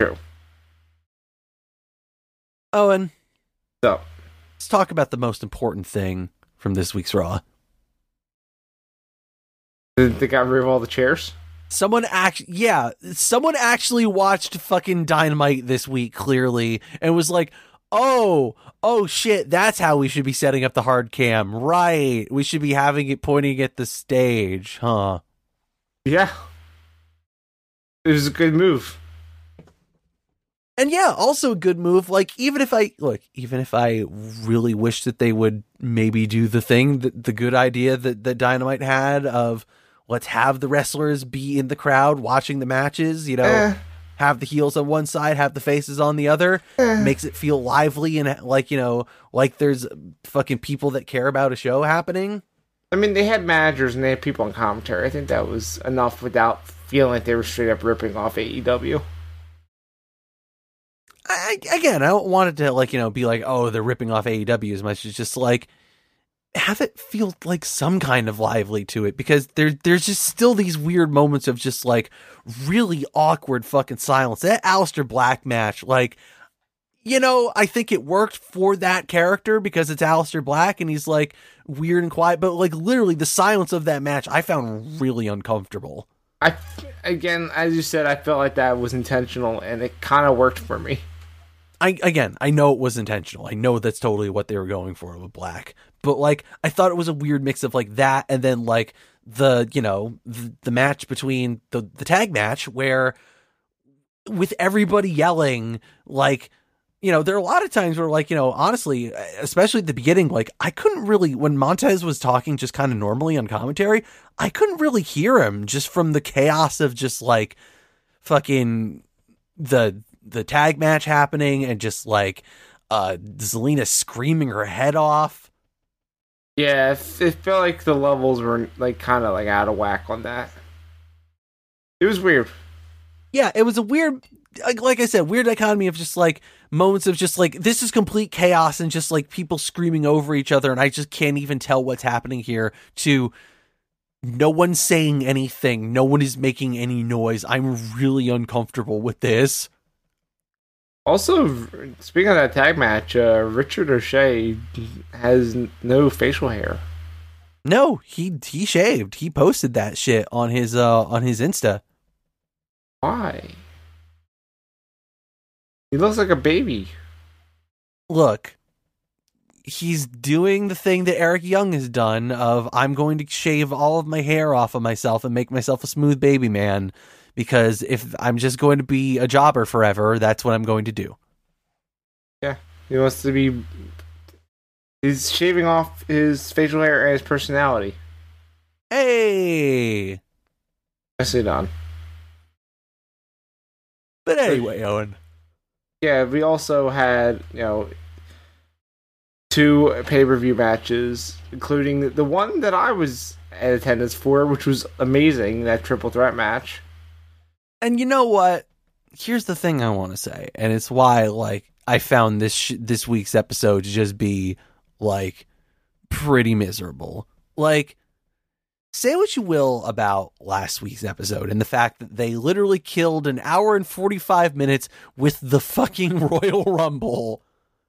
True. Owen, So, let's talk about the most important thing from this week's Raw. they they got rid of all the chairs. Someone act yeah, someone actually watched fucking Dynamite this week clearly and was like, "Oh, oh shit, that's how we should be setting up the hard cam. Right. We should be having it pointing at the stage, huh?" Yeah, it was a good move. And yeah, also a good move. Like even if I look, even if I really wish that they would maybe do the thing that the good idea that that Dynamite had of let's have the wrestlers be in the crowd watching the matches, you know, Eh, have the heels on one side, have the faces on the other, eh. makes it feel lively and like, you know, like there's fucking people that care about a show happening. I mean, they had managers and they had people on commentary. I think that was enough without feeling like they were straight up ripping off AEW. I, again, I don't want it to like you know be like oh they're ripping off AEW as much as just like have it feel like some kind of lively to it because there there's just still these weird moments of just like really awkward fucking silence. That Aleister Black match, like you know, I think it worked for that character because it's Aleister Black and he's like weird and quiet, but like literally the silence of that match I found really uncomfortable. I again, as you said, I felt like that was intentional, and it kind of worked for me. I again, I know it was intentional. I know that's totally what they were going for with Black. But like I thought it was a weird mix of like that and then like the, you know, the, the match between the the tag match where with everybody yelling like you know, there are a lot of times where, like, you know, honestly, especially at the beginning, like, I couldn't really, when Montez was talking just kind of normally on commentary, I couldn't really hear him just from the chaos of just like fucking the the tag match happening and just like uh Zelina screaming her head off. Yeah, it, it felt like the levels were like kind of like out of whack on that. It was weird. Yeah, it was a weird like, like I said, weird economy of just like moments of just like this is complete chaos and just like people screaming over each other and I just can't even tell what's happening here to no one's saying anything, no one is making any noise. I'm really uncomfortable with this. Also, speaking of that tag match, uh, Ricochet has no facial hair. No, he he shaved. He posted that shit on his uh on his Insta. Why? He looks like a baby. Look, he's doing the thing that Eric Young has done of I'm going to shave all of my hair off of myself and make myself a smooth baby man because if I'm just going to be a jobber forever, that's what I'm going to do. Yeah, he wants to be. He's shaving off his facial hair and his personality. Hey, Nicely done. But anyway, Owen yeah, we also had you know two pay per view matches, including the one that I was at attendance for, which was amazing that triple threat match. And you know what? Here's the thing I want to say, and it's why like I found this sh- this week's episode to just be like pretty miserable. Like say what you will about last week's episode and the fact that they literally killed an hour and 45 minutes with the fucking Royal Rumble.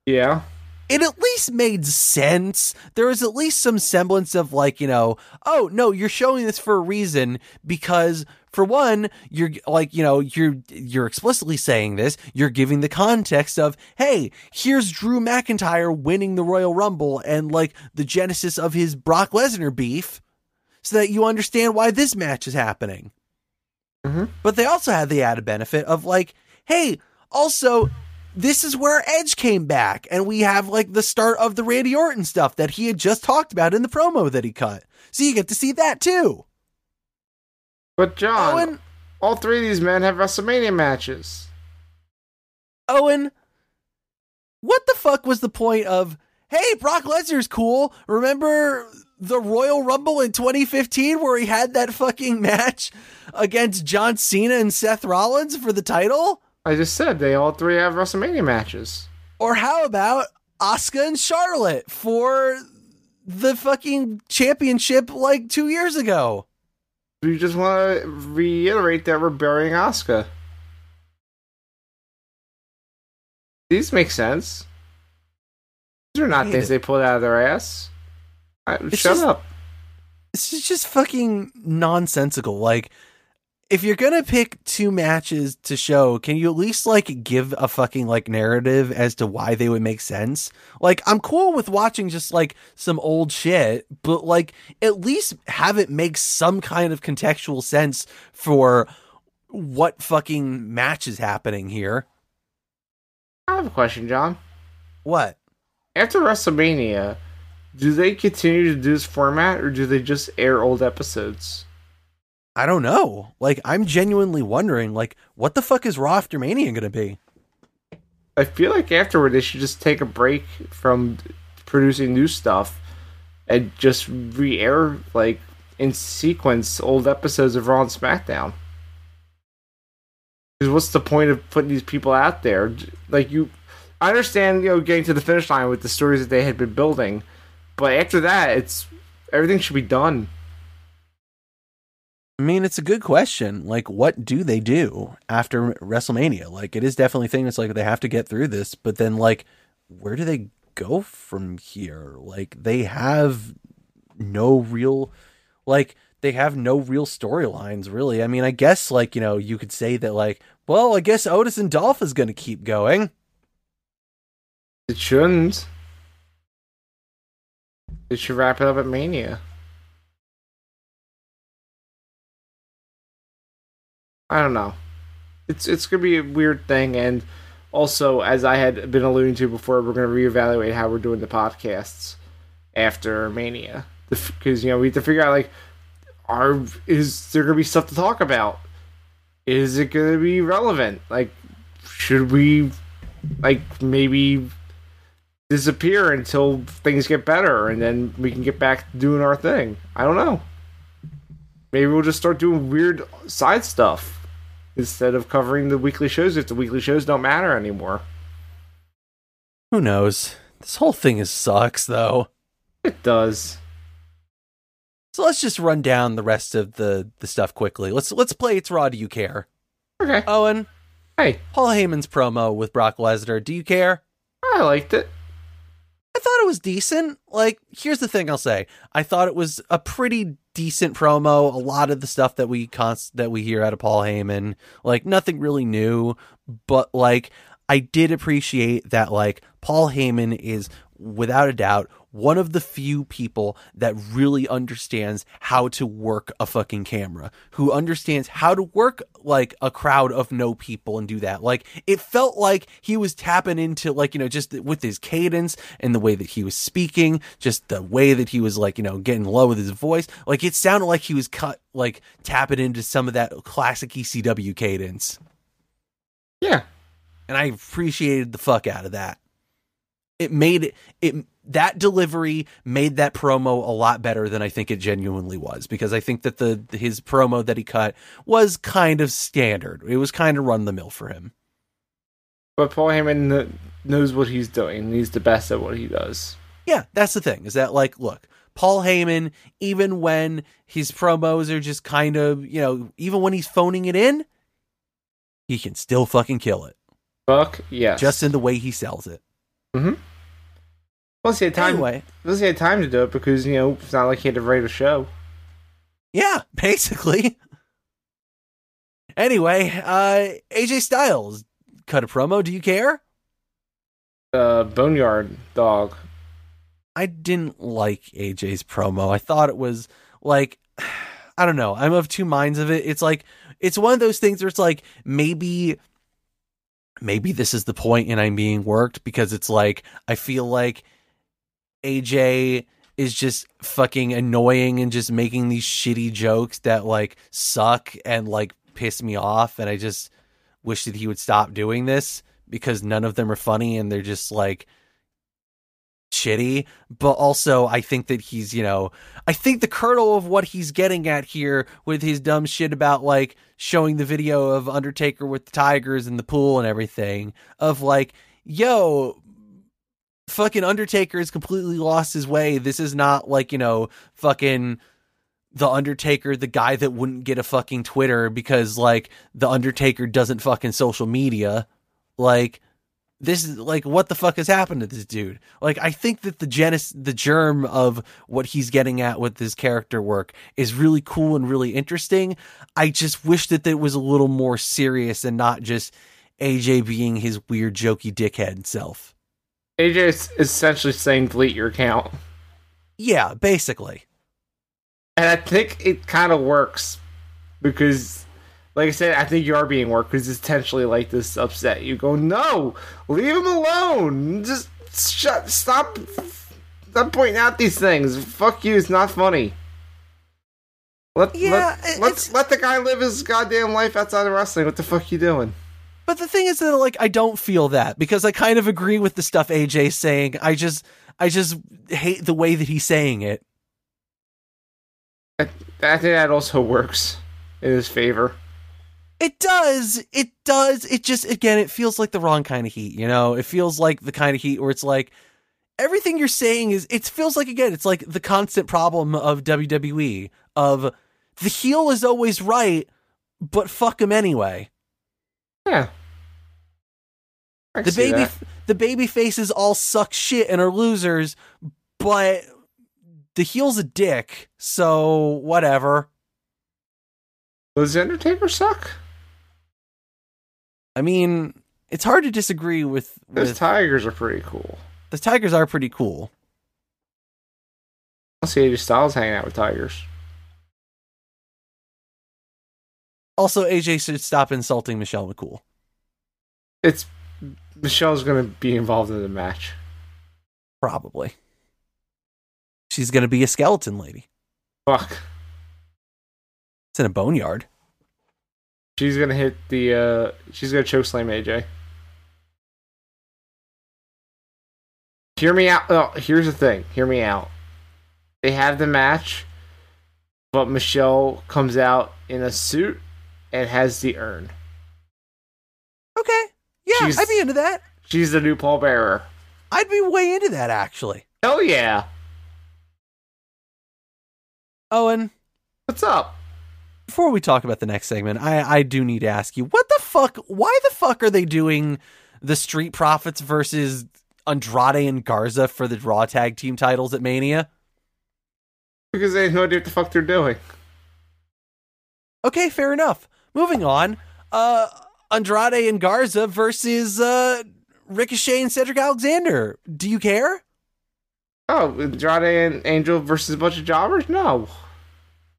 Yeah. It at least made sense. There was at least some semblance of like, you know, oh no, you're showing this for a reason because for one, you're like, you know, you're you're explicitly saying this. You're giving the context of, hey, here's Drew McIntyre winning the Royal Rumble and like the genesis of his Brock Lesnar beef so that you understand why this match is happening. Mm-hmm. But they also had the added benefit of like, hey, also, this is where Edge came back, and we have like the start of the Randy Orton stuff that he had just talked about in the promo that he cut. So you get to see that too. But John, Owen, all three of these men have WrestleMania matches. Owen, what the fuck was the point of? Hey, Brock Lesnar's cool. Remember the Royal Rumble in 2015 where he had that fucking match against John Cena and Seth Rollins for the title? I just said they all three have WrestleMania matches. Or how about Asuka and Charlotte for the fucking championship like two years ago? We just want to reiterate that we're burying Oscar. These make sense. These are not things it. they pulled out of their ass. Shut just, up. This is just fucking nonsensical. Like, if you're gonna pick two matches to show, can you at least like give a fucking like narrative as to why they would make sense? Like, I'm cool with watching just like some old shit, but like at least have it make some kind of contextual sense for what fucking match is happening here. I have a question, John. What? After WrestleMania, do they continue to do this format or do they just air old episodes? I don't know. Like, I'm genuinely wondering, like, what the fuck is Raw After Mania going to be? I feel like afterward they should just take a break from producing new stuff and just re-air like in sequence old episodes of Raw and SmackDown. Because what's the point of putting these people out there? Like you, I understand you know getting to the finish line with the stories that they had been building, but after that, it's everything should be done. I mean, it's a good question. Like, what do they do after WrestleMania? Like, it is definitely a thing that's like they have to get through this, but then, like, where do they go from here? Like, they have no real, like, they have no real storylines, really. I mean, I guess, like, you know, you could say that, like, well, I guess Otis and Dolph is going to keep going. It shouldn't. It should wrap it up at Mania. I don't know. It's it's gonna be a weird thing, and also, as I had been alluding to before, we're to reevaluate how we're doing the podcasts after Mania because you know we have to figure out like, are is there to be stuff to talk about? Is it to be relevant? Like, should we like maybe disappear until things get better and then we can get back to doing our thing? I don't know. Maybe we'll just start doing weird side stuff instead of covering the weekly shows if the weekly shows don't matter anymore. Who knows? This whole thing is sucks though. It does. So let's just run down the rest of the the stuff quickly. Let's let's play It's Raw. Do you care? Okay. Owen. Hey. Paul Heyman's promo with Brock Lesnar. Do you care? I liked it. I thought it was decent. Like, here's the thing I'll say. I thought it was a pretty decent promo. A lot of the stuff that we const- that we hear out of Paul Heyman, like nothing really new, but like I did appreciate that like Paul Heyman is without a doubt one of the few people that really understands how to work a fucking camera, who understands how to work like a crowd of no people and do that. Like it felt like he was tapping into like, you know, just with his cadence and the way that he was speaking, just the way that he was like, you know, getting low with his voice. Like it sounded like he was cut like tapping into some of that classic ECW cadence. Yeah. And I appreciated the fuck out of that. It made it, it that delivery made that promo a lot better than I think it genuinely was because I think that the his promo that he cut was kind of standard. It was kind of run the mill for him. But Paul Heyman knows what he's doing. He's the best at what he does. Yeah, that's the thing. Is that like, look, Paul Heyman, even when his promos are just kind of, you know, even when he's phoning it in, he can still fucking kill it. Fuck yes. Just in the way he sells it. Mm-hmm. Plus, he had time. Anyway. Plus, he had time to do it because you know it's not like he had to write a show. Yeah, basically. Anyway, uh, AJ Styles cut a promo. Do you care? Uh, Boneyard dog. I didn't like AJ's promo. I thought it was like I don't know. I'm of two minds of it. It's like it's one of those things where it's like maybe maybe this is the point and I'm being worked because it's like I feel like AJ is just fucking annoying and just making these shitty jokes that like suck and like piss me off and I just wish that he would stop doing this because none of them are funny and they're just like shitty. But also I think that he's you know I think the kernel of what he's getting at here with his dumb shit about like showing the video of Undertaker with the tigers in the pool and everything of like yo fucking Undertaker has completely lost his way. This is not like, you know, fucking the Undertaker, the guy that wouldn't get a fucking Twitter because like the Undertaker doesn't fucking social media. Like this is like what the fuck has happened to this dude? Like I think that the genesis the germ of what he's getting at with his character work is really cool and really interesting. I just wish that it was a little more serious and not just AJ being his weird jokey dickhead self. AJ is essentially saying delete your account. Yeah, basically. And I think it kind of works because, like I said, I think you are being worked because it's intentionally like this upset. You go, no, leave him alone. Just shut, stop, stop pointing out these things. Fuck you. It's not funny. Let, yeah, let, let, let the guy live his goddamn life outside of wrestling. What the fuck you doing? But the thing is that like I don't feel that because I kind of agree with the stuff AJ's saying. I just I just hate the way that he's saying it. I, I think that also works in his favor. It does. It does. It just again it feels like the wrong kind of heat, you know? It feels like the kind of heat where it's like everything you're saying is it feels like again it's like the constant problem of WWE of the heel is always right, but fuck him anyway. Yeah the baby that. the baby faces all suck shit and are losers, but the heel's a dick, so whatever. Does the Undertaker suck? I mean, it's hard to disagree with. Those with tigers are pretty cool. The tigers are pretty cool. I see AJ Styles hanging out with tigers. Also, AJ should stop insulting Michelle McCool. It's Michelle's gonna be involved in the match. Probably. She's going to be a skeleton lady. Fuck. It's in a boneyard. She's gonna hit the. uh She's gonna choke slam AJ. Hear me out. Oh, here's the thing. Hear me out. They have the match, but Michelle comes out in a suit and has the urn. Okay. She's- I'd be into that. She's the new Paul Bearer. I'd be way into that, actually. Hell yeah. Owen, What's up? before we talk about the next segment, I, I do need to ask you what the fuck? Why the fuck are they doing the Street Profits versus Andrade and Garza for the Raw Tag Team titles at Mania? Because they have no idea what the fuck they're doing. Okay, fair enough. Moving on. Uh, Andrade and Garza versus uh, Ricochet and Cedric Alexander. Do you care? Oh, Andrade and Angel versus a bunch of jobbers? No.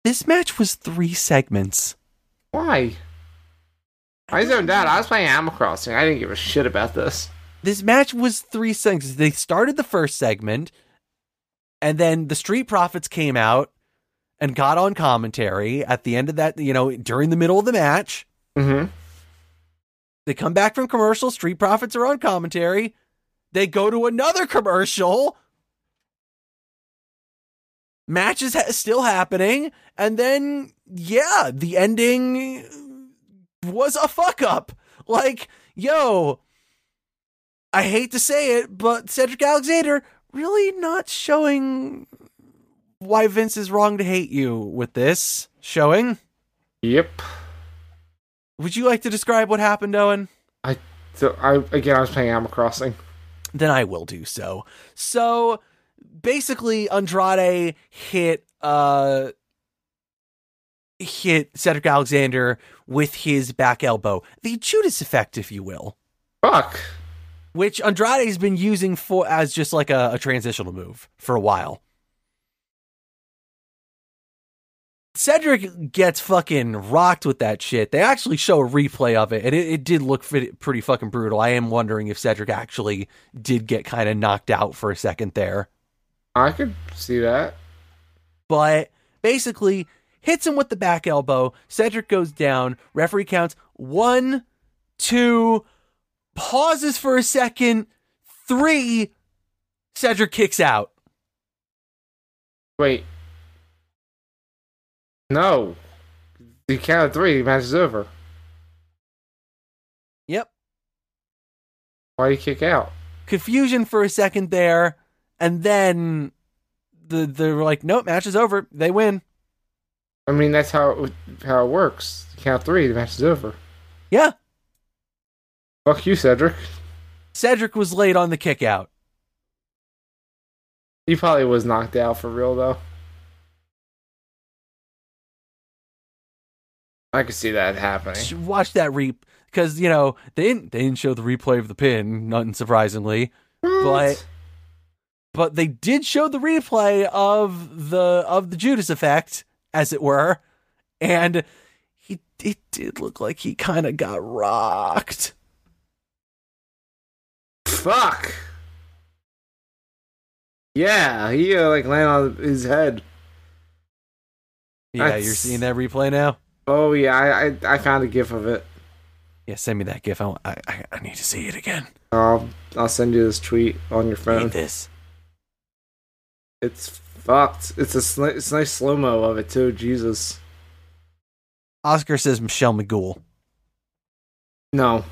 This match was three segments. Why? I zoned out. I was playing Animal Crossing. I didn't give a shit about this. This match was three segments. They started the first segment, and then the Street Profits came out and got on commentary at the end of that, you know, during the middle of the match. Mm-hmm. They come back from commercial. Street Profits are on commentary. They go to another commercial. Match is ha- still happening. And then, yeah, the ending was a fuck up. Like, yo, I hate to say it, but Cedric Alexander really not showing why Vince is wrong to hate you with this showing. Yep. Would you like to describe what happened, Owen? I so I again I was playing Animal Crossing. then I will do so. So basically, Andrade hit uh hit Cedric Alexander with his back elbow, the Judas effect, if you will, Fuck. which Andrade's been using for as just like a, a transitional move for a while. Cedric gets fucking rocked with that shit. They actually show a replay of it, and it, it did look pretty fucking brutal. I am wondering if Cedric actually did get kind of knocked out for a second there. I could see that. but basically hits him with the back elbow. Cedric goes down. Referee counts one, two, pauses for a second, three. Cedric kicks out. Wait. No. The count of three, the match is over. Yep. Why do you kick out? Confusion for a second there, and then the they're like, nope, match is over. They win. I mean that's how it, how it works. The count three, the match is over. Yeah. Fuck you, Cedric. Cedric was late on the kick out. He probably was knocked out for real though. I could see that happening. Watch that re because you know they didn't they didn't show the replay of the pin, not unsurprisingly. But but they did show the replay of the of the Judas effect, as it were, and he it did look like he kind of got rocked. fuck. Yeah, he uh, like landed on his head. Yeah, That's- you're seeing that replay now. Oh yeah, I I, I found a gif of it. Yeah, send me that gif. I, want- I I need to see it again. I'll I'll send you this tweet on your phone. Need this. It's fucked. It's a sli- it's a nice slow mo of it too. Jesus. Oscar says Michelle McCool. No.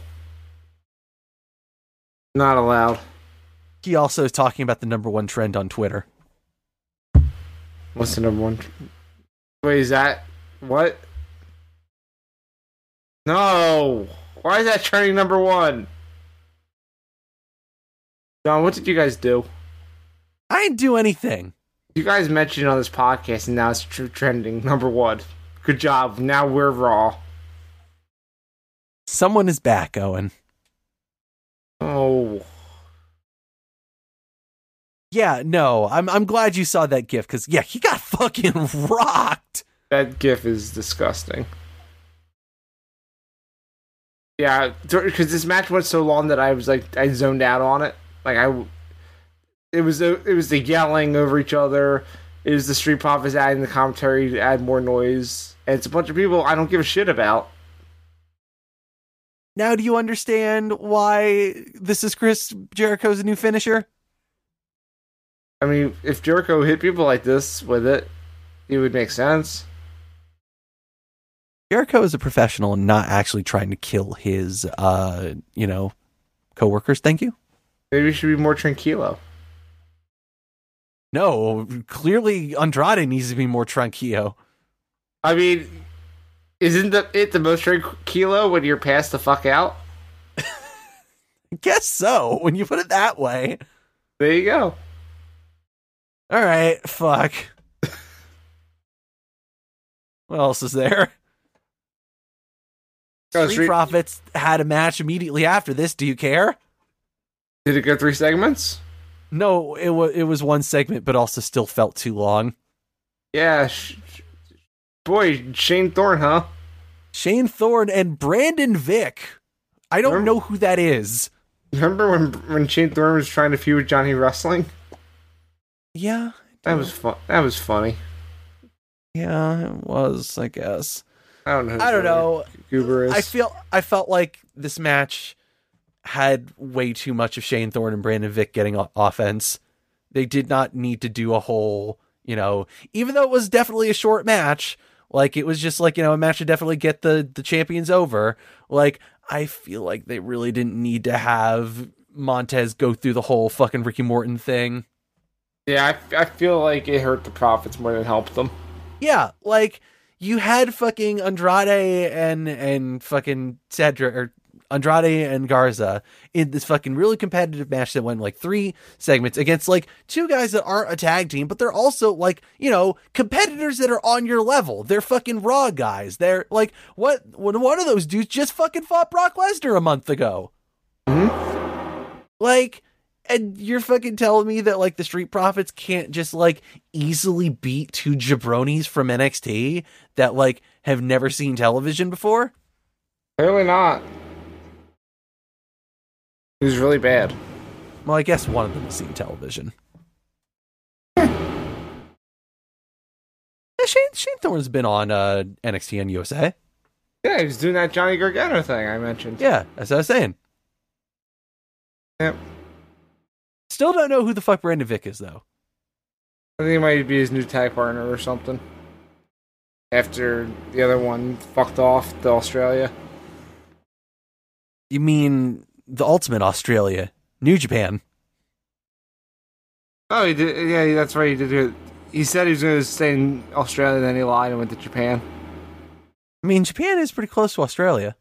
Not allowed. He also is talking about the number one trend on Twitter. What's the number one? tr- Wait, is that what? No. Why is that trending number one? John, what did you guys do? I didn't do anything. You guys mentioned it on this podcast, and now it's tr- trending number one. Good job. Now we're raw. Someone is back, Owen. Oh. Yeah, no, I'm I'm glad you saw that gif because yeah, he got fucking rocked. That gif is disgusting. Yeah, because this match went so long that I was like I zoned out on it. Like I, it was the it was the yelling over each other. It was the Street Profits adding the commentary to add more noise, and it's a bunch of people I don't give a shit about. Now, do you understand why this is Chris Jericho's new finisher? I mean, if Jericho hit people like this with it, it would make sense. Jericho is a professional and not actually trying to kill his, uh, you know, coworkers. Thank you. Maybe he should be more tranquilo. No, clearly Andrade needs to be more tranquilo. I mean, isn't the, it the most tranquilo when you're passed the fuck out? I guess so. When you put it that way. There you go. All right, fuck. what else is there? Street Profits had a match immediately after this. Do you care? Did it go three segments? No, it was it was one segment, but also still felt too long. Yeah. Sh- boy, Shane Thorne, huh? Shane Thorne and Brendan Vink. I don't Remember- know who that is. Remember when when Shane Thorne was trying to feud with Johnny Wrestling? Yeah, That was fun. That was funny. yeah, it was. I guess. I don't know. I don't know. Goober is. I feel I felt like this match had way too much of Shane Thorne and Brendan Vink getting o- offense. They did not need to do a whole, you know, even though it was definitely a short match, like it was just like, you know, a match to definitely get the the champions over. Like I feel like they really didn't need to have Montez go through the whole fucking Ricky Morton thing. yeah, I, I feel like it hurt the profits more than helped them. Yeah, like you had fucking Andrade and and fucking Cedric or Andrade and Garza in this fucking really competitive match that went like three segments against like two guys that aren't a tag team, but they're also like, you know, competitors that are on your level. They're fucking raw guys. They're like what when one of those dudes just fucking fought Brock Lesnar a month ago. Hmm? Like and you're fucking telling me that like the Street Profits can't just like easily beat two jabronis from NXT that like have never seen television before? Clearly not. It was really bad. Well, I guess one of them has seen television. Yeah, Shane Shane Thorne's been on uh, NXT and USA. Yeah, he was doing that Johnny Gargano thing I mentioned. Yeah, that's what I was saying. Yep. Still don't know who the fuck Brendan Vink is though. I think he might be his new tag partner or something. After the other one fucked off to Australia. You mean the Ultimate Australia, New Japan? Oh, he did. Yeah, that's right. He did it. He said he was going to stay in Australia, then he lied and went to Japan. I mean, Japan is pretty close to Australia.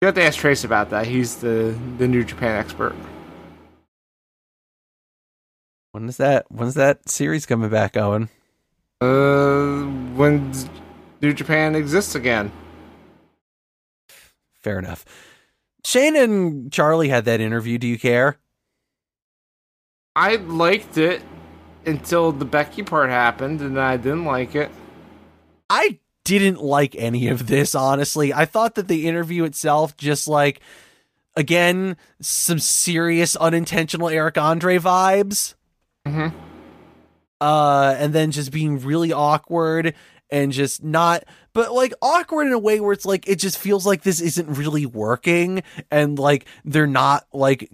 You have to ask Trace about that. He's the the New Japan expert. When is that? When's that series coming back, Owen? Uh, when New Japan exists again. Fair enough. Shane and Charlie had that interview. Do you care? I liked it until the Becky part happened, and I didn't like it. I didn't like any of this, honestly. I thought that the interview itself just like again, some serious unintentional Eric Andre vibes. Mhm. Uh and then just being really awkward and just not but like awkward in a way where it's like it just feels like this isn't really working and like they're not like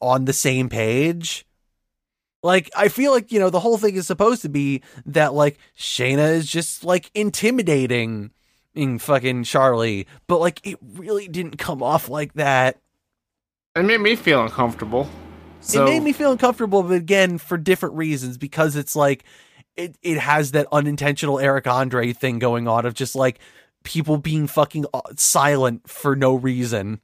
on the same page. Like I feel like you know the whole thing is supposed to be that like Shayna is just like intimidating in fucking Charlie, but like it really didn't come off like that. It made me feel uncomfortable. So, it made me feel uncomfortable, but again for different reasons because it's like it it has that unintentional Eric Andre thing going on of just like people being fucking uh, silent for no reason.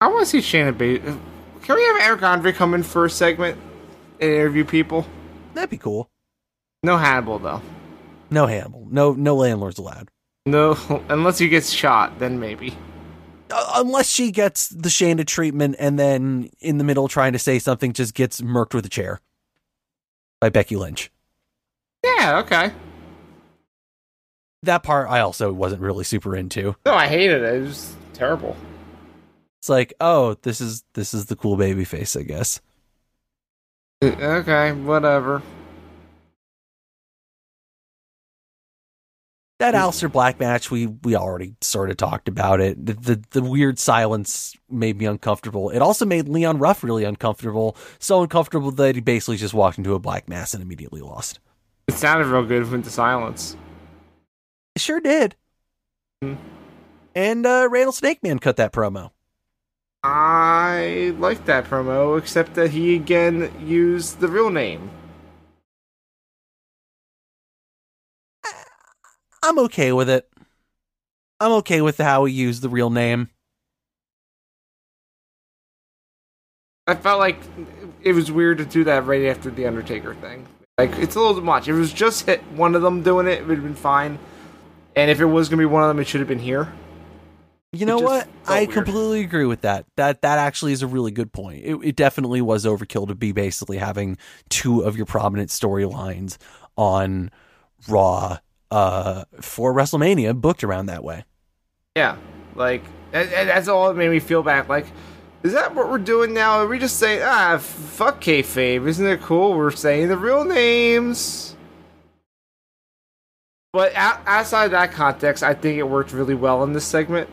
I want to see Shayna Baszler. Can we have Eric Andre come in for a segment and interview people? That'd be cool. No Hannibal though. No Hannibal. No no landlords allowed. No, unless he gets shot, then maybe. Uh, unless she gets the Shanda treatment and then in the middle trying to say something just gets murked with a chair by Becky Lynch. Yeah, okay. That part I also wasn't really super into. No, I hated it. It was terrible. It's like, oh, this is this is the cool baby face, I guess. Okay, whatever. That Is- Aleister Black match, we we already sort of talked about it. The, the the weird silence made me uncomfortable. It also made Leon Ruff really uncomfortable. So uncomfortable that he basically just walked into a black mass and immediately lost. It sounded real good with the silence. It sure did. Hmm. And uh, Randall Snake Man cut that promo. I like that promo, except that he again used the real name. I'm okay with it. I'm okay with how he used the real name. I felt like it was weird to do that right after the Undertaker thing. Like it's a little too much. If it was just hit one of them doing it, it would have been fine. And if it was gonna be one of them, it should have been here. You know what? I weird. completely agree with that. That that actually is a really good point. It, it definitely was overkill to be basically having two of your prominent storylines on Raw uh, for WrestleMania booked around that way. Yeah, like that, that- that's all that made me feel back. Like, is that what we're doing now? Are we just saying, ah, fuck kayfabe? Isn't it cool? We're saying the real names. But out, outside that context, I think it worked really well in this segment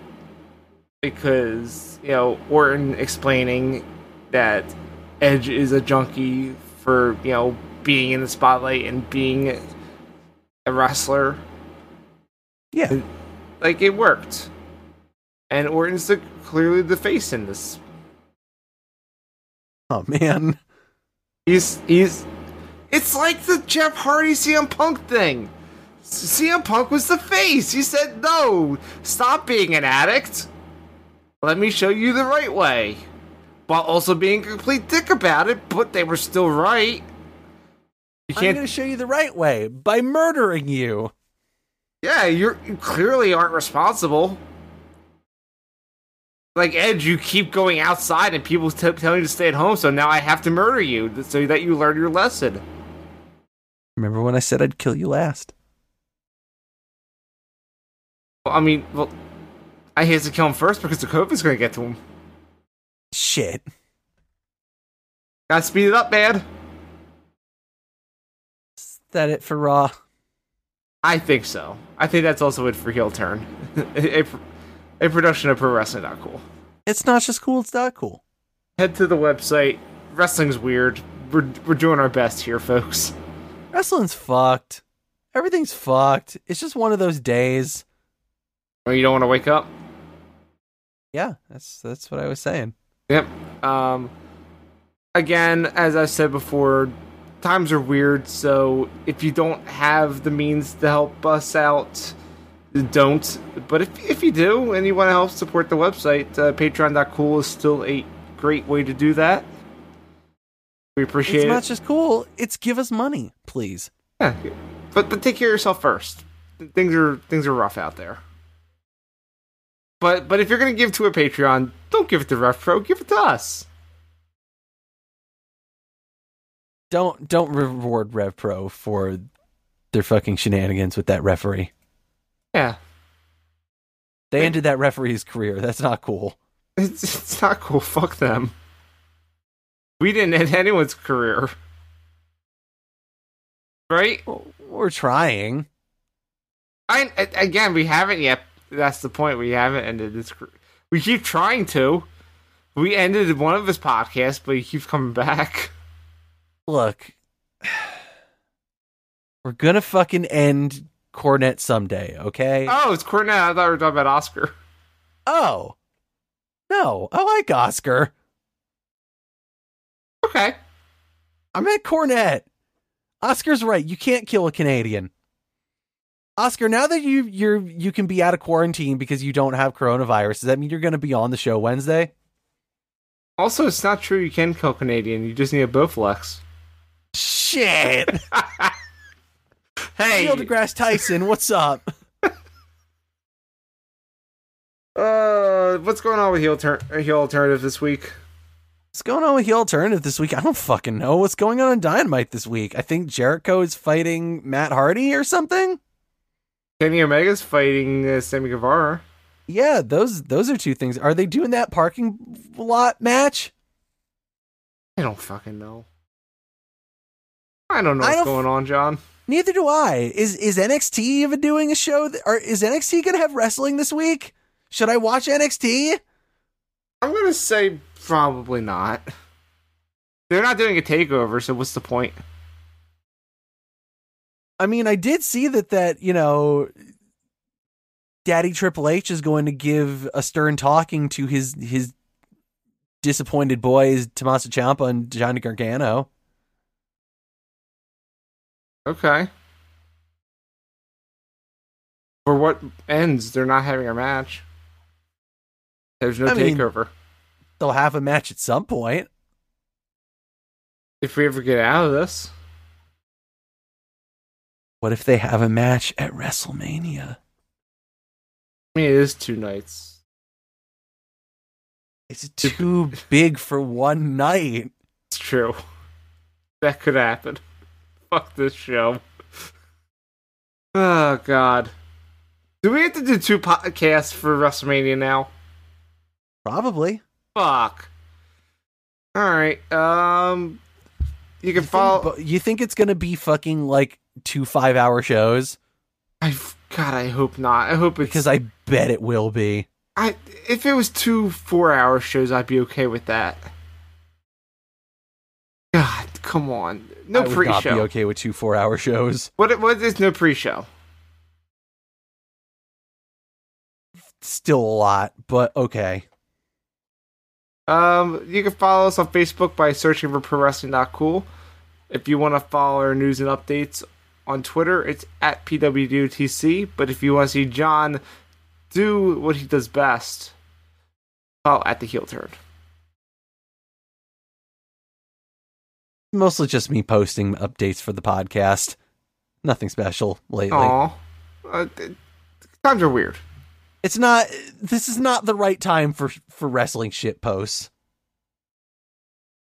because you know Orton explaining that Edge is a junkie for you know being in the spotlight and being a wrestler Yeah, like it worked. And Orton's the, clearly the face in this. oh man, He's he's it's like the Jeff Hardy CM Punk thing. CM Punk was the face. He said, "No, stop being an addict. Let me show you the right way." While also being a complete dick about it, but they were still right. You I'm going to show you the right way by murdering you. Yeah, you're you clearly aren't responsible. Like Edge, you keep going outside and people t- tell you to stay at home, so now I have to murder you so that you learn your lesson. Remember when I said I'd kill you last? Well, I mean, well, I hate to kill him first because the COVID's going to get to him. Shit. Gotta speed it up, man. That it for Raw? I think so. I think that's also it for heel turn. a, a, a production of Pro Wrestling. Not cool. It's not just cool, it's not cool. Head to the website. Wrestling's weird. We're we're doing our best here, folks. Wrestling's fucked. Everything's fucked. It's just one of those days. Oh, you don't want to wake up. Yeah, that's that's what I was saying. Yep. Um, again, as I said before, times are weird. So if you don't have the means to help us out, don't. But if if you do and you want to help support the website, uh, Patreon.cool is still a great way to do that. We appreciate It's it. not just cool, it's give us money, please. Yeah, but but take care of yourself first. Things are things are rough out there. But but if you're gonna give to a Patreon, don't give it to RevPro, give it to us. Don't don't reward RevPro for their fucking shenanigans with that referee. Yeah, They ended that referee's career. That's not cool. it's it's not cool. Fuck them. We didn't end anyone's career, right? We're trying. I again, we haven't yet. That's the point. We haven't ended this. car- We keep trying to. We ended one of his podcasts, but he keeps coming back. Look, we're gonna fucking end Cornette someday, okay? Oh, it's Cornette. I thought we were talking about Oscar. oh. No, I like Oscar. Okay. I'm at Cornette. Oscar's right. You can't kill a Canadian. Oscar, now that you you're you can be out of quarantine because you don't have coronavirus, does that mean you're going to be on the show Wednesday? Also, it's not true you can kill Canadian. You just need a Bowflex. Shit. hey, Neil deGrasse Tyson, what's up? uh, what's going on with heel, tur- uh, heel alternative this week? What's going on with the alternative this week? I don't fucking know. What's going on in Dynamite this week? I think Jericho is fighting Matt Hardy or something. Kenny Omega's fighting uh, Sammy Guevara. Yeah, those those are two things. Are they doing that parking lot match? I don't fucking know. I don't know what's don't going on, John. Neither do I. Is is NXT even doing a show? That, or is NXT going to have wrestling this week? Should I watch NXT? I'm gonna say probably not. They're not doing a takeover, so what's the point? I mean, I did see that that you know, Daddy Triple H is going to give a stern talking to his his disappointed boys Tommaso Ciampa and Johnny Gargano. Okay. For what ends? They're not having a match. There's no I mean- takeover. They'll have a match at some point. if we ever get out of this, What if they have a match at WrestleMania? I mean, it is two nights. It's too big for one night. It's true. That could happen. Fuck this show. Oh God. Do we have to do two podcasts for WrestleMania now? Probably. Fuck. All right. Um, you can follow. But you think it's gonna be fucking like two five hour shows? I God, I hope not. I hope it's Because I bet it will be. I if it was two four hour shows, I'd be okay with that. God, come on. No I would not be pre-show. okay with two four hour shows. What what is no pre-show? Still a lot, but okay. Um, you can follow us on Facebook by searching for Pro Wrestling Not Cool. If you want to follow our news and updates on Twitter, it's at PWDOTC. But if you want to see John do what he does best, follow at the heel turn. Mostly just me posting updates for the podcast. Nothing special lately. Aw. Uh, times are weird. It's not this is not the right time for for wrestling shit posts.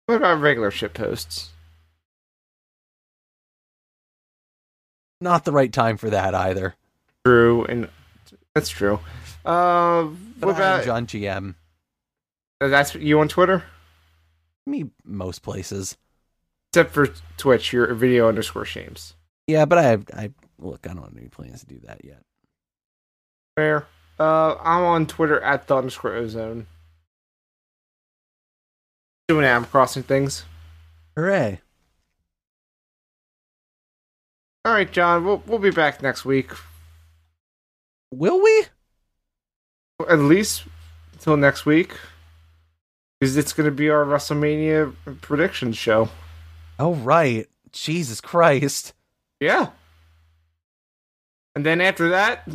What about regular shit posts? Not the right time for that either. True, and that's true. Uh, But what about John GM? that's you on Twitter? Me most places. Except for Twitch, you're video underscore shames. Yeah, but I I look, I don't have any plans to do that yet. Fair. Uh, I'm on Twitter at the underscore ozone. Doing Animal Crossing things. Hooray. All right, John. We'll we'll be back next week. Will we? At least until next week, because it's going to be our WrestleMania predictions show. Oh right. Jesus Christ. Yeah. And then after that,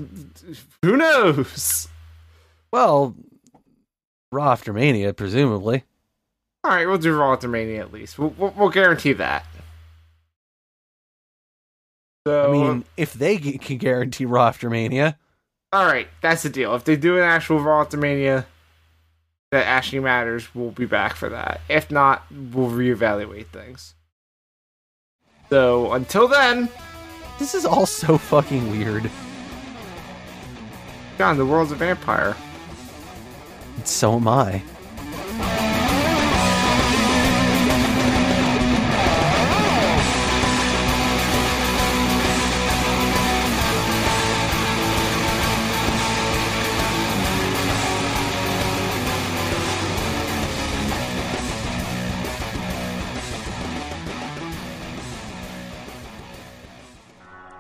who knows? Well, Raw after Mania, presumably. All right, we'll do Raw after Mania at least. We'll, we'll, we'll guarantee that. So, I mean, if they can guarantee Raw after Mania, all right, that's the deal. If they do an actual Raw after Mania that actually matters, we'll be back for that. If not, we'll reevaluate things. So until then, this is all so fucking weird. John, the world's a vampire. And so am I.